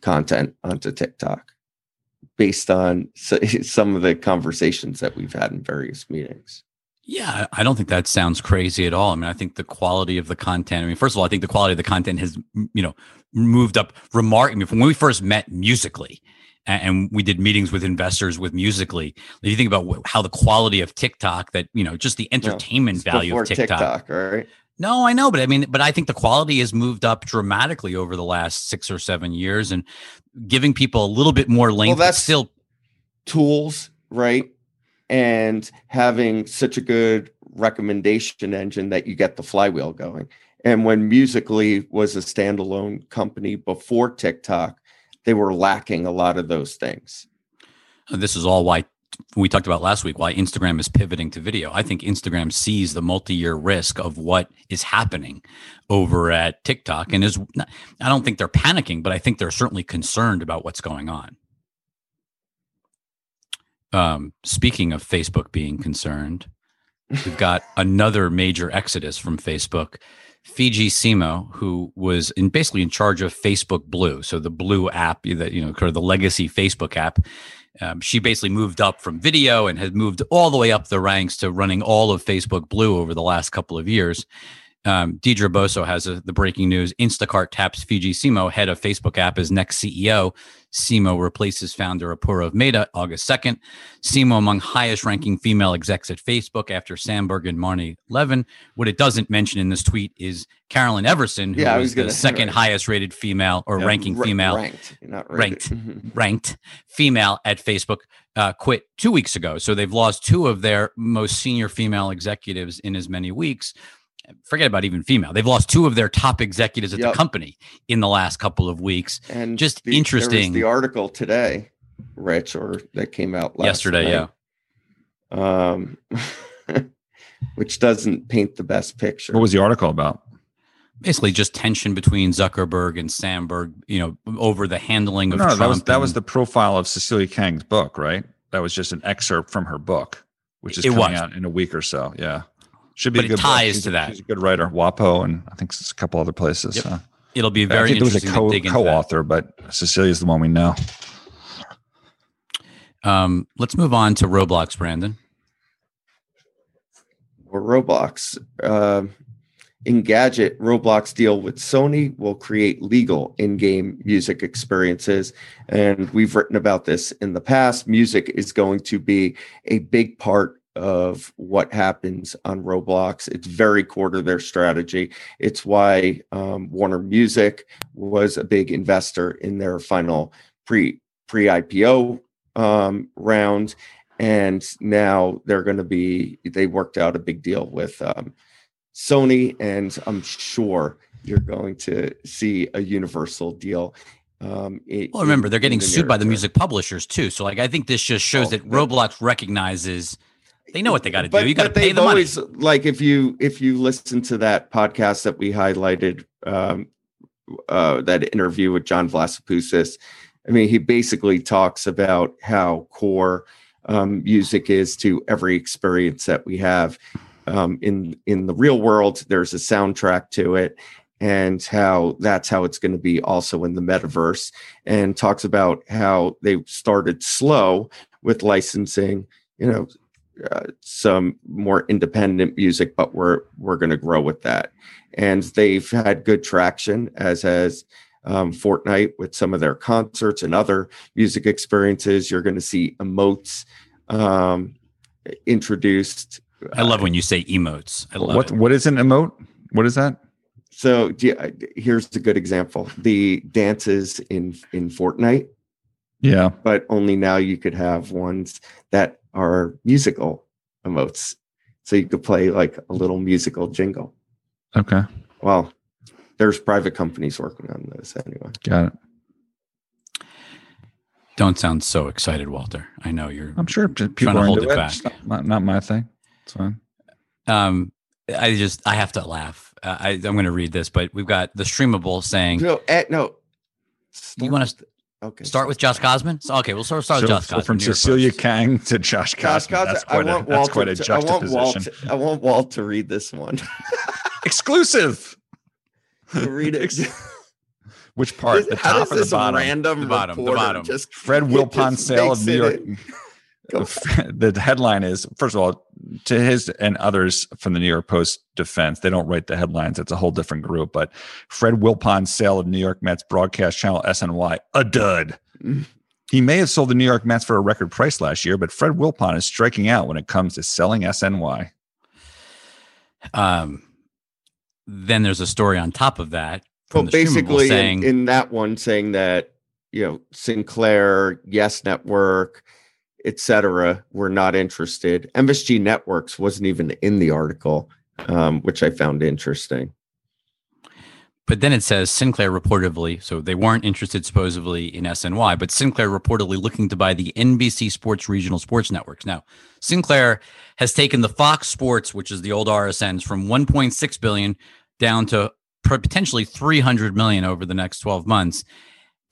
content onto tiktok based on some of the conversations that we've had in various meetings Yeah, I don't think that sounds crazy at all. I mean, I think the quality of the content. I mean, first of all, I think the quality of the content has, you know, moved up remark. I mean, from when we first met musically, and we did meetings with investors with musically. If you think about how the quality of TikTok, that you know, just the entertainment It's value of TikTok. Right. No, I know, but I mean, but I think the quality has moved up dramatically over the last six or seven years, and giving people a little bit more length. but that's- still tools, right? And having such a good recommendation engine that you get the flywheel going. And when Musically was a standalone company before TikTok, they were lacking a lot of those things. this is all why we talked about last week why Instagram is pivoting to video. I think Instagram sees the multi-year risk of what is happening over at TikTok and is I don't think they're panicking, but I think they're certainly concerned about what's going on. Um, speaking of Facebook being concerned, we've got another major exodus from Facebook. Fidji Simo, who was in basically in charge of Facebook Blue, so the Blue app that you know, kind of the legacy Facebook app. Um, she basically moved up from video and had moved all the way up the ranks to running all of Facebook Blue over the last couple of years. Um, Deirdre Bosa has a, the breaking news. Instacart taps Fidji Simo, head of Facebook app, as next CEO. Simo replaces founder Apoorva Mehta August 2nd. Simo among highest ranking female execs at Facebook after Sandberg and Marne Levine. What it doesn't mention in this tweet is Carolyn Everson, who Yeah, was, was the second right. highest rated female or Yeah. ranking Ra- female ranked, not ranked. ranked female at Facebook uh, quit two weeks ago. So they've lost two of their most senior female executives in as many weeks. Forget about even female. They've lost two of their top executives at Yep. the company in the last couple of weeks. and Just the, there was interesting. the article today, Rich, or that came out last Yesterday, night, Um, which doesn't paint the best picture. What was the article about? Basically, just tension between Zuckerberg and Sandberg, you know, over the handling of No, Trump. that was that was the profile of Cecilia Kang's book, right? That was just an excerpt from her book, which is It coming was. out in a week or so. Yeah, should be But a good book. ties She's to that. She's a good writer, WAPO, and I think it's a couple other places. Yep. so. It'll be I very think there was a co- to dig into co-author, but Cecilia's the one we know. Um, let's move on to Roblox, Brandon. or Roblox. Um Engadget Roblox deal with Sony will create legal in-game music experiences, and we've written about this in the past. Music is going to be a big part of what happens on Roblox. It's very core to their strategy. It's why um, Warner Music was a big investor in their final pre pre IPO um, round and now they're going to be they worked out a big deal with um, sony and i'm sure you're going to see a universal deal um, i- Well, remember they're getting in sued by the music publishers too. So, like, I think this just shows Oh, that. Roblox recognizes they know what they got to do. You got to pay the money. always like if you if you listen to that podcast that we highlighted um, uh, that interview with Jon Vlassopulos i mean he basically talks about how core um, music is to every experience that we have um, in in the real world there's a soundtrack to it and how that's how it's going to be also in the metaverse and talks about how they started slow with licensing you know uh, some more independent music, but we're we're going to grow with that. And they've had good traction, as has um, Fortnite with some of their concerts and other music experiences. You're going to see emotes um, introduced. I love when you say emotes. I love What it. what is an emote? What is that? So yeah, here's a good example: the dances in in Fortnite. Yeah. but only now you could have ones that are musical emotes. So you could play like a little musical jingle. Okay. Well, there's private companies working on this anyway. Got it. Don't sound so excited, Walter. I know you're. I'm sure p- Trying people to are hold into it it. back. Not, not, not my thing. It's fine. Um, I just I have to laugh. Uh, I, I'm going to read this, but we've got the streamable saying. No, at, no. You want to Okay. start with Josh Kosman? So, okay, we'll start, start So, with Josh so Kosman. from Cecilia Post. Kang to Josh Josh Kosman. That's Kosman, I quite a want that's Walt quite a to, I want Walt. juxtaposition. To, I want Walt to read this one. Exclusive. Read it. Which part? The How top does or the this bottom? random The bottom, the bottom. Just Fred it Wilpon sale of New York. In- Go. the headline is first of all to his and others from the New York Post defense, they don't write the headlines. It's a whole different group. But Fred Wilpon's sale of New York Mets broadcast channel SNY, a dud. Mm. He may have sold the New York Mets for a record price last year, but Fred Wilpon is striking out when it comes to selling SNY. Um, then there's a story on top of that. Well, From the Streamable basically, in, in that one, saying that you know Sinclair, Yes Network, etc., were not interested. MSG Networks wasn't even in the article, um, which I found interesting. But then it says Sinclair reportedly, so they weren't interested supposedly in SNY, but Sinclair reportedly looking to buy the NBC Sports regional sports networks. Now, Sinclair has taken the Fox Sports, which is the old RSNs, from 1.6 billion down to potentially 300 million over the next 12 months.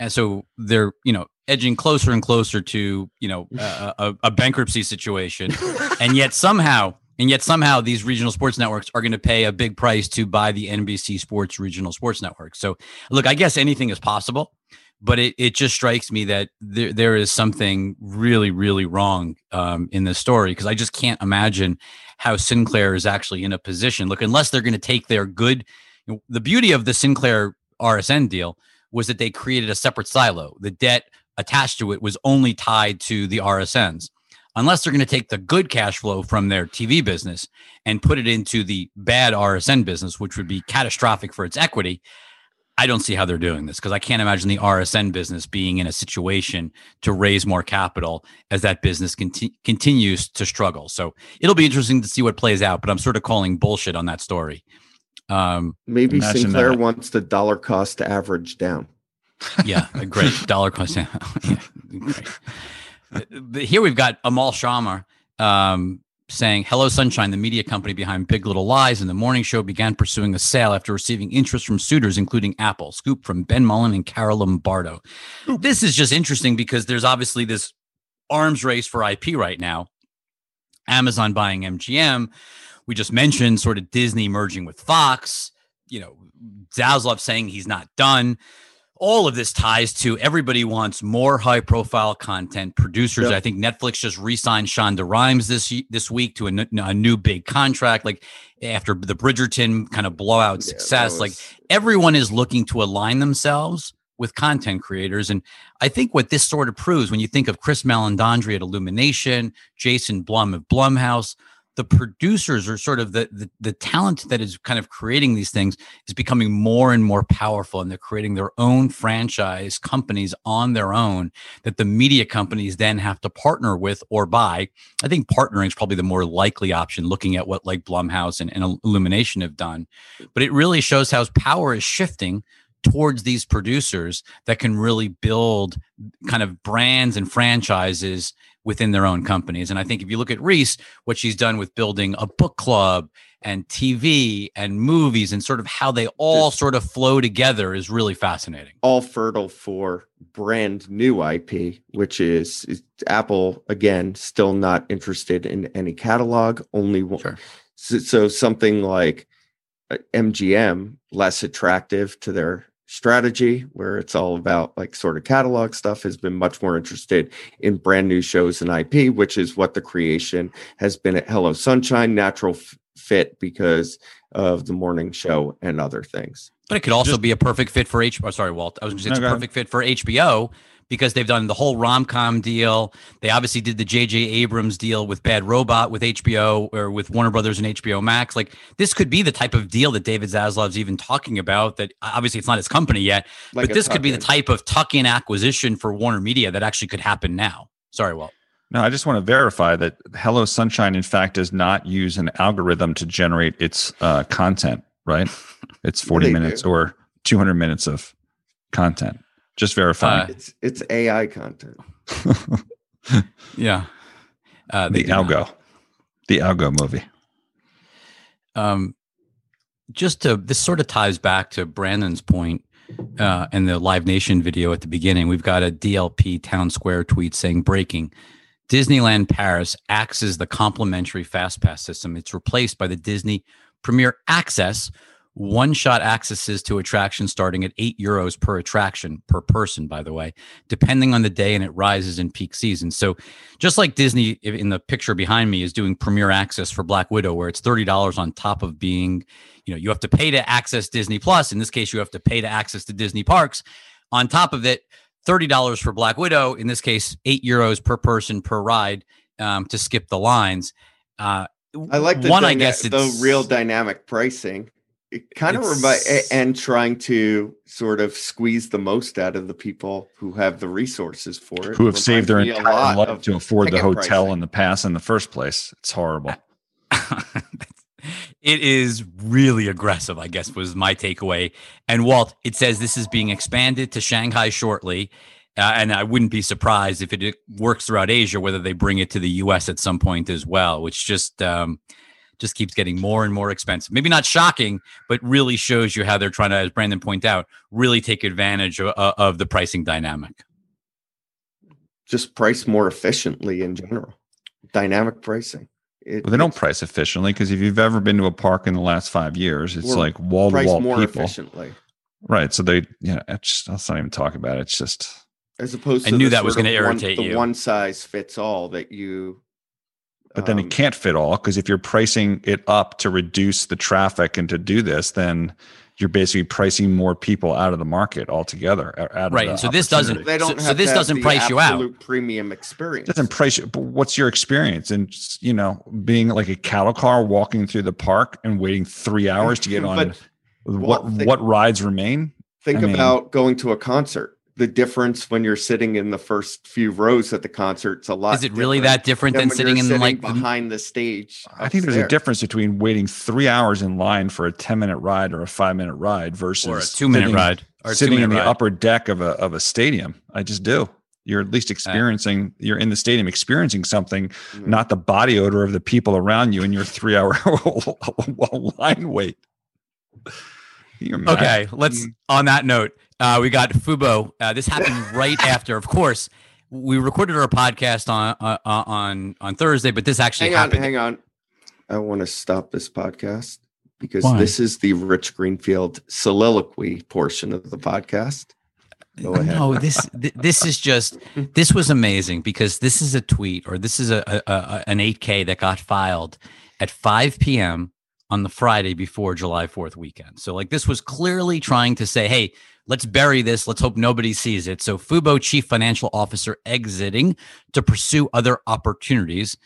And so they're, you know, edging closer and closer to, you know, a, a, a bankruptcy situation. and yet somehow and yet somehow these regional sports networks are going to pay a big price to buy the NBC Sports regional sports network. So look, I guess anything is possible, but it, it just strikes me that there, there is something really, really wrong um, in this story because I just can't imagine how Sinclair is actually in a position. Look, unless they're going to take their good, you know, the beauty of the Sinclair RSN deal was that they created a separate silo. The debt attached to it was only tied to the RSNs unless they're going to take the good cash flow from their TV business and put it into the bad RSN business, which would be catastrophic for its equity. I don't see how they're doing this because I can't imagine the RSN business being in a situation to raise more capital as that business conti- continues to struggle. So it'll be interesting to see what plays out, but I'm sort of calling bullshit on that story. Um, Maybe Sinclair that. wants the dollar cost to average down. Yeah, a great dollar cost. yeah, great. Here we've got Amol Sharma um, saying, "Hello, Sunshine, the media company behind Big Little Lies and the morning show began pursuing a sale after receiving interest from suitors, including Apple." Scoop from Ben Mullin and Cara Lombardo. This is just interesting because there's obviously this arms race for IP right now. Amazon buying MGM. We just mentioned sort of Disney merging with Fox. You know, Zaslav saying he's not done. All of this ties to everybody wants more high profile content. Producers, Yep. I think Netflix just re-signed Shonda Rhimes this this week to a, n- a new big contract. Like after the Bridgerton kind of blowout Yeah, success, like everyone is looking to align themselves with content creators. And I think what this sort of proves when you think of Chris Meledandri at Illumination, Jason Blum of Blumhouse, the producers are sort of the, the the talent that is kind of creating these things is becoming more and more powerful and they're creating their own franchise companies on their own that the media companies then have to partner with or buy. I think partnering is probably the more likely option looking at what like blumhouse and, and illumination have done. But it really shows how power is shifting towards these producers that can really build kind of brands and franchises within their own companies. And I think if you look at Reese, what she's done with building a book club and TV and movies and sort of how they all Just- sort of flow together is really fascinating. all fertile for brand new IP, which is, is Apple again still not interested in any catalog. Only one. Sure. So, so something like uh, MGM less attractive to their strategy, where it's all about like sort of catalog stuff, has been much more interested in brand new shows and IP, which is what the creation has been at Hello Sunshine. Natural f- fit because of the morning show and other things. But it could also Just- be a perfect fit for H. Oh, sorry, Walt. I was going to say it's No, a perfect fit for HBO because they've done the whole rom-com deal. They obviously did the J.J. Abrams deal with Bad Robot with HBO or with Warner Brothers and HBO Max. Like this could be the type of deal that David Zaslav's even talking about. That obviously it's not his company yet, Like but this could be the type of tuck-in acquisition for Warner Media that actually could happen now. Sorry, Walt. No, I just want to verify that Hello Sunshine, in fact, does not use an algorithm to generate its uh, content. Right? It's forty minutes do. or two hundred minutes of content. Just verifying. Uh, It's it's AI content. Yeah, uh, the do not. Algo, the Algo movie. um, just to this sort of ties back to Brandon's point uh, and the Live Nation video at the beginning. We've got a DLP Town Square tweet saying breaking. Disneyland Paris acts as the complimentary fast pass system. It's replaced by the Disney Premier Access, one shot accesses to attractions starting at eight euros per attraction per person, by the way, depending on the day, and it rises in peak season. So, just like Disney in the picture behind me is doing Premier Access for Black Widow, where it's thirty dollars on top of being, you know, you have to pay to access Disney Plus. In this case, you have to pay to access the Disney parks. On top of it, thirty dollars for Black Widow. In this case, eight euros per person per ride um, to skip the lines. Uh, I like the one. I dyna- guess the real dynamic pricing. It kind of reminds and trying to sort of squeeze the most out of the people who have the resources for it. Who have saved their Reminds me entire life to afford the hotel pricing. and the pass in the first place. It's horrible. it is really aggressive, I guess, was my takeaway. And Walt, it says this is being expanded to Shanghai shortly. Uh, and I wouldn't be surprised if it works throughout Asia, whether they bring it to the U.S. at some point as well, which just um, just keeps getting more and more expensive. Maybe not shocking, but really shows you how they're trying to, as Brandon pointed out, really take advantage of, of the pricing dynamic. just price more efficiently in general. Dynamic pricing. It, Well, they don't price efficiently because if you've ever been to a park in the last five years, it's like wall to wall people. efficiently. Right. So they, yeah, it's just, let's not even talk about it. It's just, As opposed to, I to knew that was gonna one- irritate the you. one size fits all that you but then um, it can't fit all because if you're pricing it up to reduce the traffic and to do this, then you're basically pricing more people out of the market altogether. or Out of Right, the and so this doesn't- opportunity. they don't so have this doesn't price you out. premium experience. Doesn't price you. But what's your experience? And you know, being like a cattle car walking through the park and waiting three hours to get on But what well, think- what rides remain? think I mean- about going to a concert. The difference when you're sitting in the first few rows at the concert, it's a lot. Is it really that different than when sitting you're in like behind the stage? I think there's a difference between waiting three hours in line for a 10 minute ride or a five minute ride versus or a two minute sitting- ride or sitting in the ride. upper deck of a, of a stadium. I just do. You're at least experiencing, you're in the stadium experiencing something, Mhm. not the body odor of the people around you in your three hour line wait. Can you imagine? Okay, let's. On that note, uh, we got Fubo. Uh, this happened right after, of course. We recorded our podcast on uh, uh, on on Thursday, but this actually Hang on, happened. hang on. I want to stop this podcast because Why? this is the Rich Greenfield soliloquy portion of the podcast. Go ahead. No, this th- this is just this was amazing because this is a tweet or this is a, a, a an 8K that got filed at 5 p.m. on the Friday before July 4th weekend. So like this was clearly trying to say, hey, let's bury this. Let's hope nobody sees it. So Fubo chief financial officer exiting to pursue other opportunities.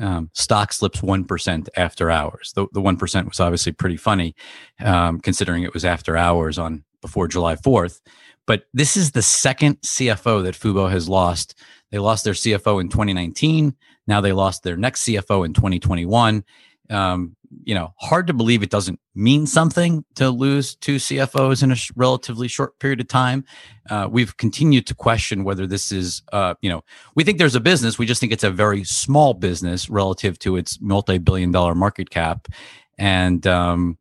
Um, stock slips 1% after hours. The, the 1% was obviously pretty funny, um, considering it was after hours on before July 4th. But this is the second CFO that Fubo has lost. They lost their CFO in 2019. Now they lost their next CFO in 2021. Um, you know, hard to believe it doesn't mean something to lose two CFOs in a sh- relatively short period of time. Uh, we've continued to question whether this is, uh, you know, we think there's a business. We just think it's a very small business relative to its multi-billion dollar market cap. And, um,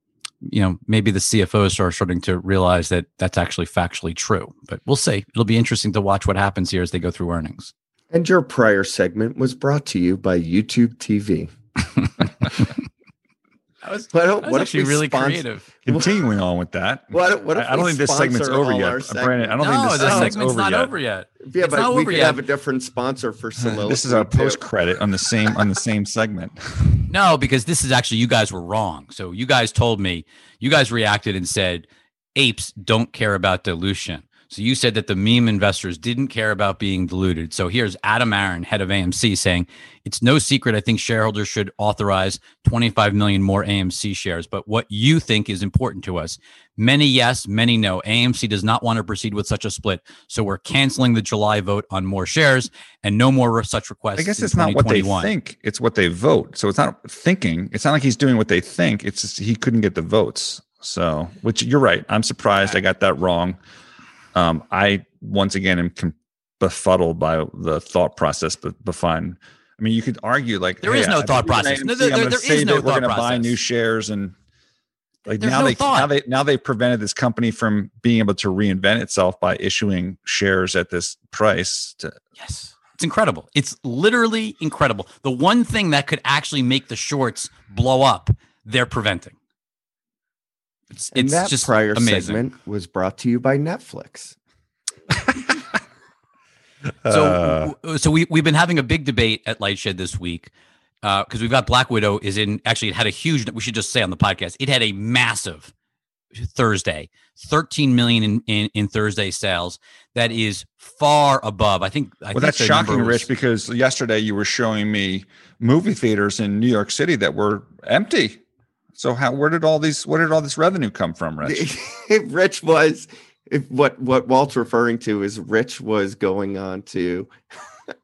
you know, maybe the CFOs are starting to realize that that's actually factually true. But we'll see. It'll be interesting to watch what happens here as they go through earnings. And your prior segment was brought to you by YouTube TV. That was, What, what if we sponsor- Continuing on with that. What, what if I, I don't think this segment's over yet, our uh, Brandon. I don't think no, this segment's, segment's over not yet. over yet. Yeah, It's but not we over could yet. have a different sponsor for soliloquy. This is our post credit on the same on the same segment. No, because this is actually you guys were wrong. So you guys told me, you guys reacted and said, apes don't care about dilution. So you said that the meme investors didn't care about being diluted. So here's Adam Aron, head of AMC, saying it's no secret. I think shareholders should authorize 25 million more AMC shares. But what you think is important to us? Many yes, many no. AMC does not want to proceed with such a split. So we're canceling the July vote on more shares and no more such requests. I guess it's not what they think; it's what they vote. So it's not thinking. It's not like he's doing what they think. It's just he couldn't get the votes. So, which you're right. I'm surprised I got that wrong. Um, I once again am com- befuddled by the thought process, but behind. I mean, you could argue like There hey, is no I thought process. No, there- there say is no that we're thought gonna buy new shares and like There's now no they thought. now they now they prevented this company from being able to reinvent itself by issuing shares at this price. To, Yes. It's incredible. It's literally incredible. The one thing that could actually make the shorts blow up, they're preventing. It's, And it's that just prior amazing. segment was brought to you by Netflix. So, Uh, so we we've been having a big debate at Lightshed this week because we've got Black Widow is in. Actually, it had a huge. We should just say on the podcast, it had a massive Thursday, thirteen million in in, in Thursday sales. That is far above. I think. I well, think that's shocking, was- Rich, because yesterday you were showing me movie theaters in New York City that were empty. So how where did all these where did all this revenue come from, Rich? Rich was if what what Walt's referring to is Rich was going on to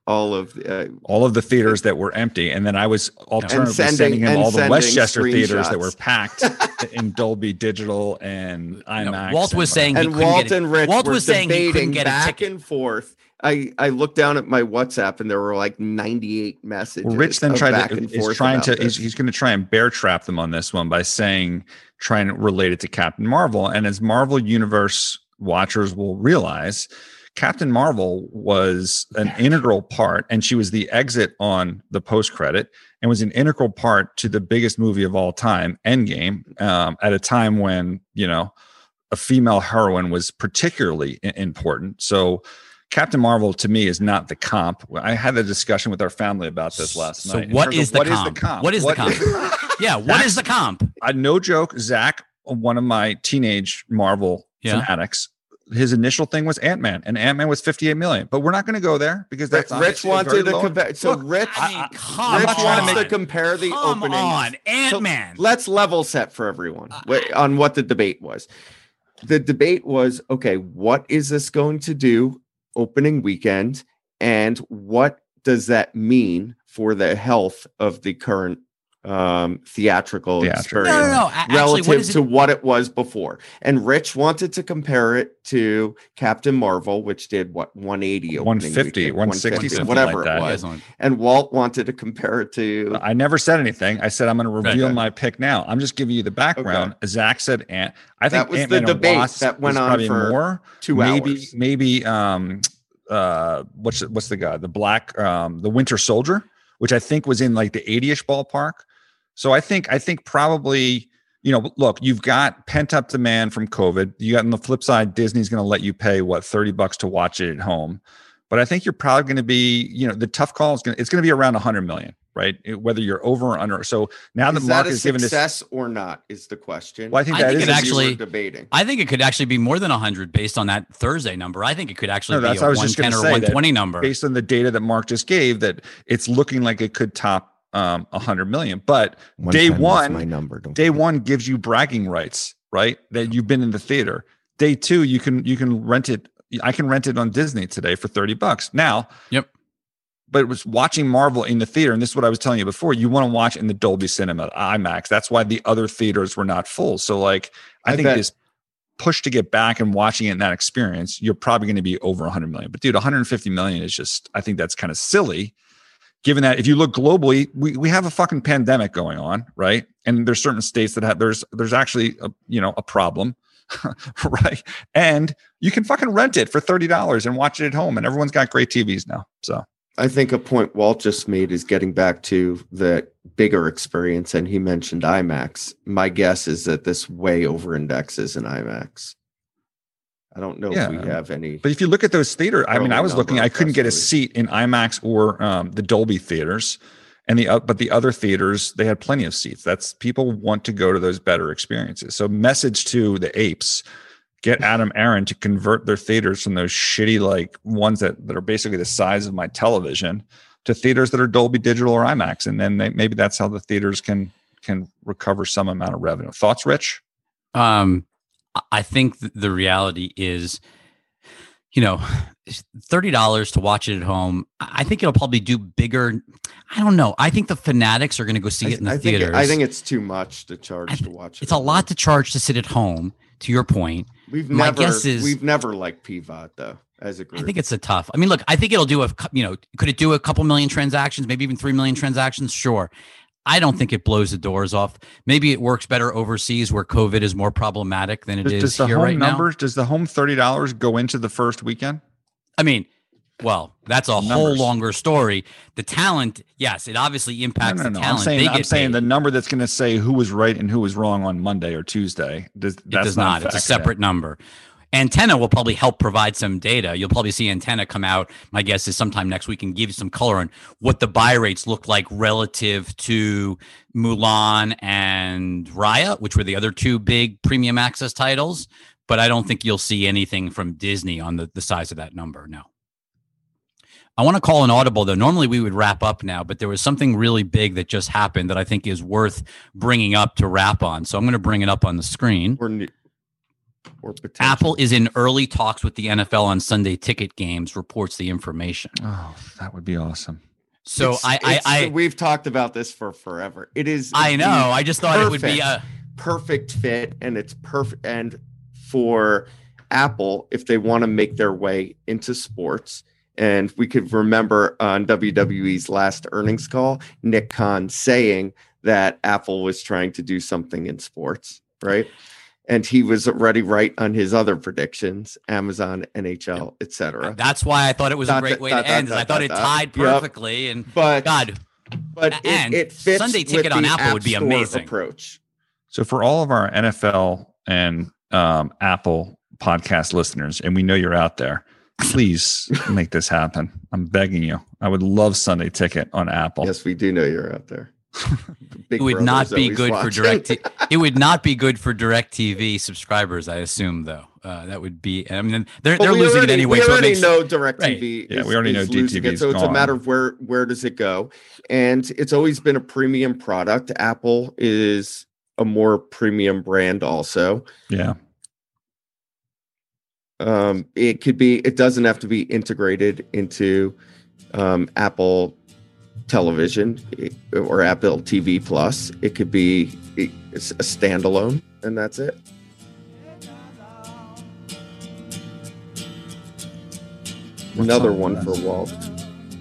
all of uh, all of the theaters that were empty, and then I was alternatively sending- sending him all the Westchester theaters that were packed in Dolby Digital and No, IMAX. Walt was and- saying he and couldn't Walt get it. and Rich Walt were was saying he couldn't get a back ticket. and forth. I I looked down at my WhatsApp and there were like 98 messages. Rich then tried back to and is forth trying to he's, he's going to try and bear trap them on this one by saying trying to relate it to Captain Marvel. And as Marvel Universe watchers will realize, Captain Marvel was an integral part, and she was the exit on the post credit, and was an integral part to the biggest movie of all time, Endgame, um, at a time when you know a female heroine was particularly important. So. Captain Marvel to me is not the comp. I had a discussion with our family about this last So night. So what, is terms of is the comp? What is the comp? Yeah, what is the comp? I no joke, Zach, one of my teenage Marvel Yeah. fanatics, his initial thing was Ant Man, and Ant Man was 58 million. But we're not going to go there because that's Rich obviously wanted to low- compare. So Look, Rich, I mean, come Rich not trying to wants to compare the Come openings. on, Ant Man. let's level set for everyone wh- on what the debate was. The debate was okay, what is this going to do opening weekend? And what does that mean for the health of the current um, theatrical Theatrical. experience? No, no, no. A- Actually, relative what is it? to what it was before. And Rich wanted to compare it to Captain Marvel, which did what 180, opening 150, weekend, 160, something whatever like it was. something- And Walt wanted to compare it to I never said anything. I said I'm going to reveal Right. my pick now. I'm just giving you the background. Zach said Ant. I think That was Ant-Man the and debate that went on for more. two maybe hours. maybe um uh what's what's the guy the black um the Winter Soldier, which I think was in like the 80ish ballpark. So I think I think probably you know look you've got pent up demand from COVID. You got on the flip side Disney's going to let you pay what 30 bucks to watch it at home. But I think you're probably going to be, you know, the tough call is going to, it's going to be around 100 million, right? Whether you're over or under. So now the is that market is given this. success or not is the question. Well, I think I that think is it actually- debating. I think it could actually be more than 100 based on that Thursday number. I think it could actually No, be that's a what I was just 110 gonna or 120 number. based on the data that Mark just gave that it's looking like it could top um 100 million. But day one, my number. Don't day forget. one gives you bragging rights, right? That you've been in the theater. Day two, you can you can rent it. I can rent it on Disney today for 30 bucks. Now, Yep. But it was watching Marvel in the theater, and this is what I was telling you before. You want to watch in the Dolby Cinema IMAX. That's why the other theaters were not full. So, like, I, I think bet- this push to get back and watching it in that experience, you're probably going to be over 100 million. But dude, 150 million is just. I think that's kind of silly given that if you look globally, we, we have a fucking pandemic going on, right? And there's certain states that have there's there's actually a, you know a problem, right? And you can fucking rent it for thirty dollars and watch it at home, and everyone's got great TVs now. So I think a point Walt just made is getting back to the bigger experience, and he mentioned IMAX. My guess is that this way over indexes in IMAX. I don't know Yeah. if we have any. But if you look at those theater, I mean, I was looking, I couldn't get a seat in IMAX or um, the Dolby theaters, and the uh, but the other theaters they had plenty of seats. That's people want to go to those better experiences. So, message to the apes: get Adam Aron to convert their theaters from those shitty like ones that, that are basically the size of my television to theaters that are Dolby Digital or IMAX, and then they, maybe that's how the theaters can can recover some amount of revenue. Thoughts, Rich? Um, I- think the reality is, you know, thirty dollars to watch it at home. I think it'll probably do bigger. I don't know. I think the fanatics are going to go see I, it in the I think theaters. I think it's too much to charge I to watch. it's a lot home. to charge to sit at home. To your point, We've my never, guess is- we've never liked PVOD though as a group. I think it's a tough. I mean, look, I think it'll do a you know, could it do a couple million transactions, maybe even three million transactions? Sure. I don't think it blows the doors off. Maybe it works better overseas where COVID is more problematic than it Does, is does the here home right now. Does the home thirty dollars go into the first weekend? I mean, well, that's a whole longer story. The talent, yes, it obviously No, impacts no, the no. I'm talent. saying They I'm saying the number that's going to say who was right and who was wrong on Monday or Tuesday. Does, it does not. It's a separate number. Antenna will probably help provide some data. You'll probably see Antenna come out. My guess is sometime next week and give you some color on what the buy rates look like relative to Mulan and Raya, which were the other two big premium access titles. But I don't think you'll see anything from Disney on the, the size of that number. No. I want to call an audible though. Normally we would wrap up now, but there was something really big that just happened that I think is worth bringing up to wrap on. So I'm going to bring it up on the screen. ne- or potential. Apple is in early talks with the NFL on Sunday ticket games, reports the information. Oh, that would be awesome. So It's- I, I, it's- I, we've talked about this for forever. It is. I know. I just thought it would be a. Uh, perfect fit, and it's perfect. And for Apple, if they want to make their way into sports, and we could remember on WWE's last earnings call, Nick Khan saying that Apple was trying to do something in sports, right? And he was already right on his other predictions: Amazon, NHL, etc. That's why I thought it was a great dot, way dot, to end. dot, is I thought dot, it dot. tied Yep. perfectly, and But God, but it, and it fits Sunday with ticket on Apple App would be amazing. Approach. So for all of our NFL and um, Apple podcast listeners, and we know you're out there, please make this happen. I'm begging you. I would love Sunday Ticket on Apple. Yes, we do know you're out there. Big it would not be good watching. for direct. it would not be good for DirecTV subscribers. I assume, though, uh, that would be. I mean, they're But they're losing already, it anyway. We so already makes, know DirecTV. Right. Yeah, is- we already know is losing DTV it, is So it's a matter of where where does it go, and it's always been a premium product. Apple is a more premium brand, also. Yeah. Um, it could be. It doesn't have to be integrated into um, Apple Television eh, or Apple TV Plus. It could be eh, it's a standalone, and that's it. Another song one was for Walt.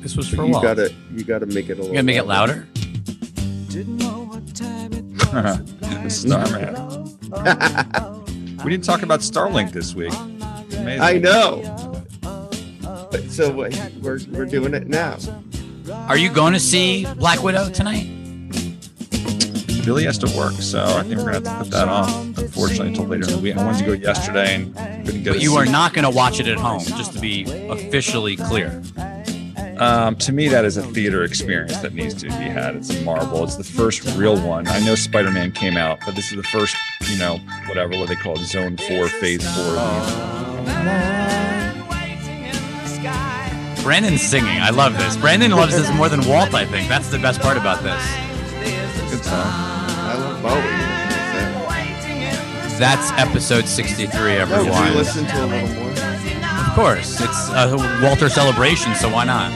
this was But for you Walt. gotta you gotta make it a little. You gotta make it louder. Starman. we didn't talk about Starlink this week. Amazing. I know. But so uh, we're we're doing it now. Are you going to see Black Widow tonight? Billy has to work, so I think we're gonna have to put that off. Unfortunately, until later in the week. I wanted to go yesterday and couldn't get. But you are not going to watch it at home, just to be officially clear. Um, to me, that is a theater experience that needs to be had. It's a marvel. It's the first real one. I know Spider Man came out, but this is the first, you know, whatever what they call it, Zone Four, Phase Four. Brandon's singing. I love this. Brandon loves this more than Walt, I think. That's the best part about this. Good song. I love Bowie. That's episode 63, Oh, everyone. you listen to a little more? Of course. It's a Walter celebration, so why not?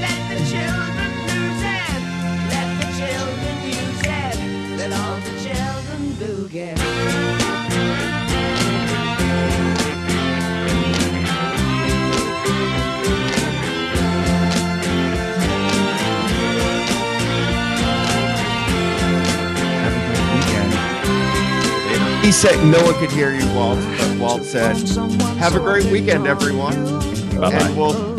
He said no one could hear you, Walt. But Walt said, "Have a great weekend, everyone." Bye-bye. And we'll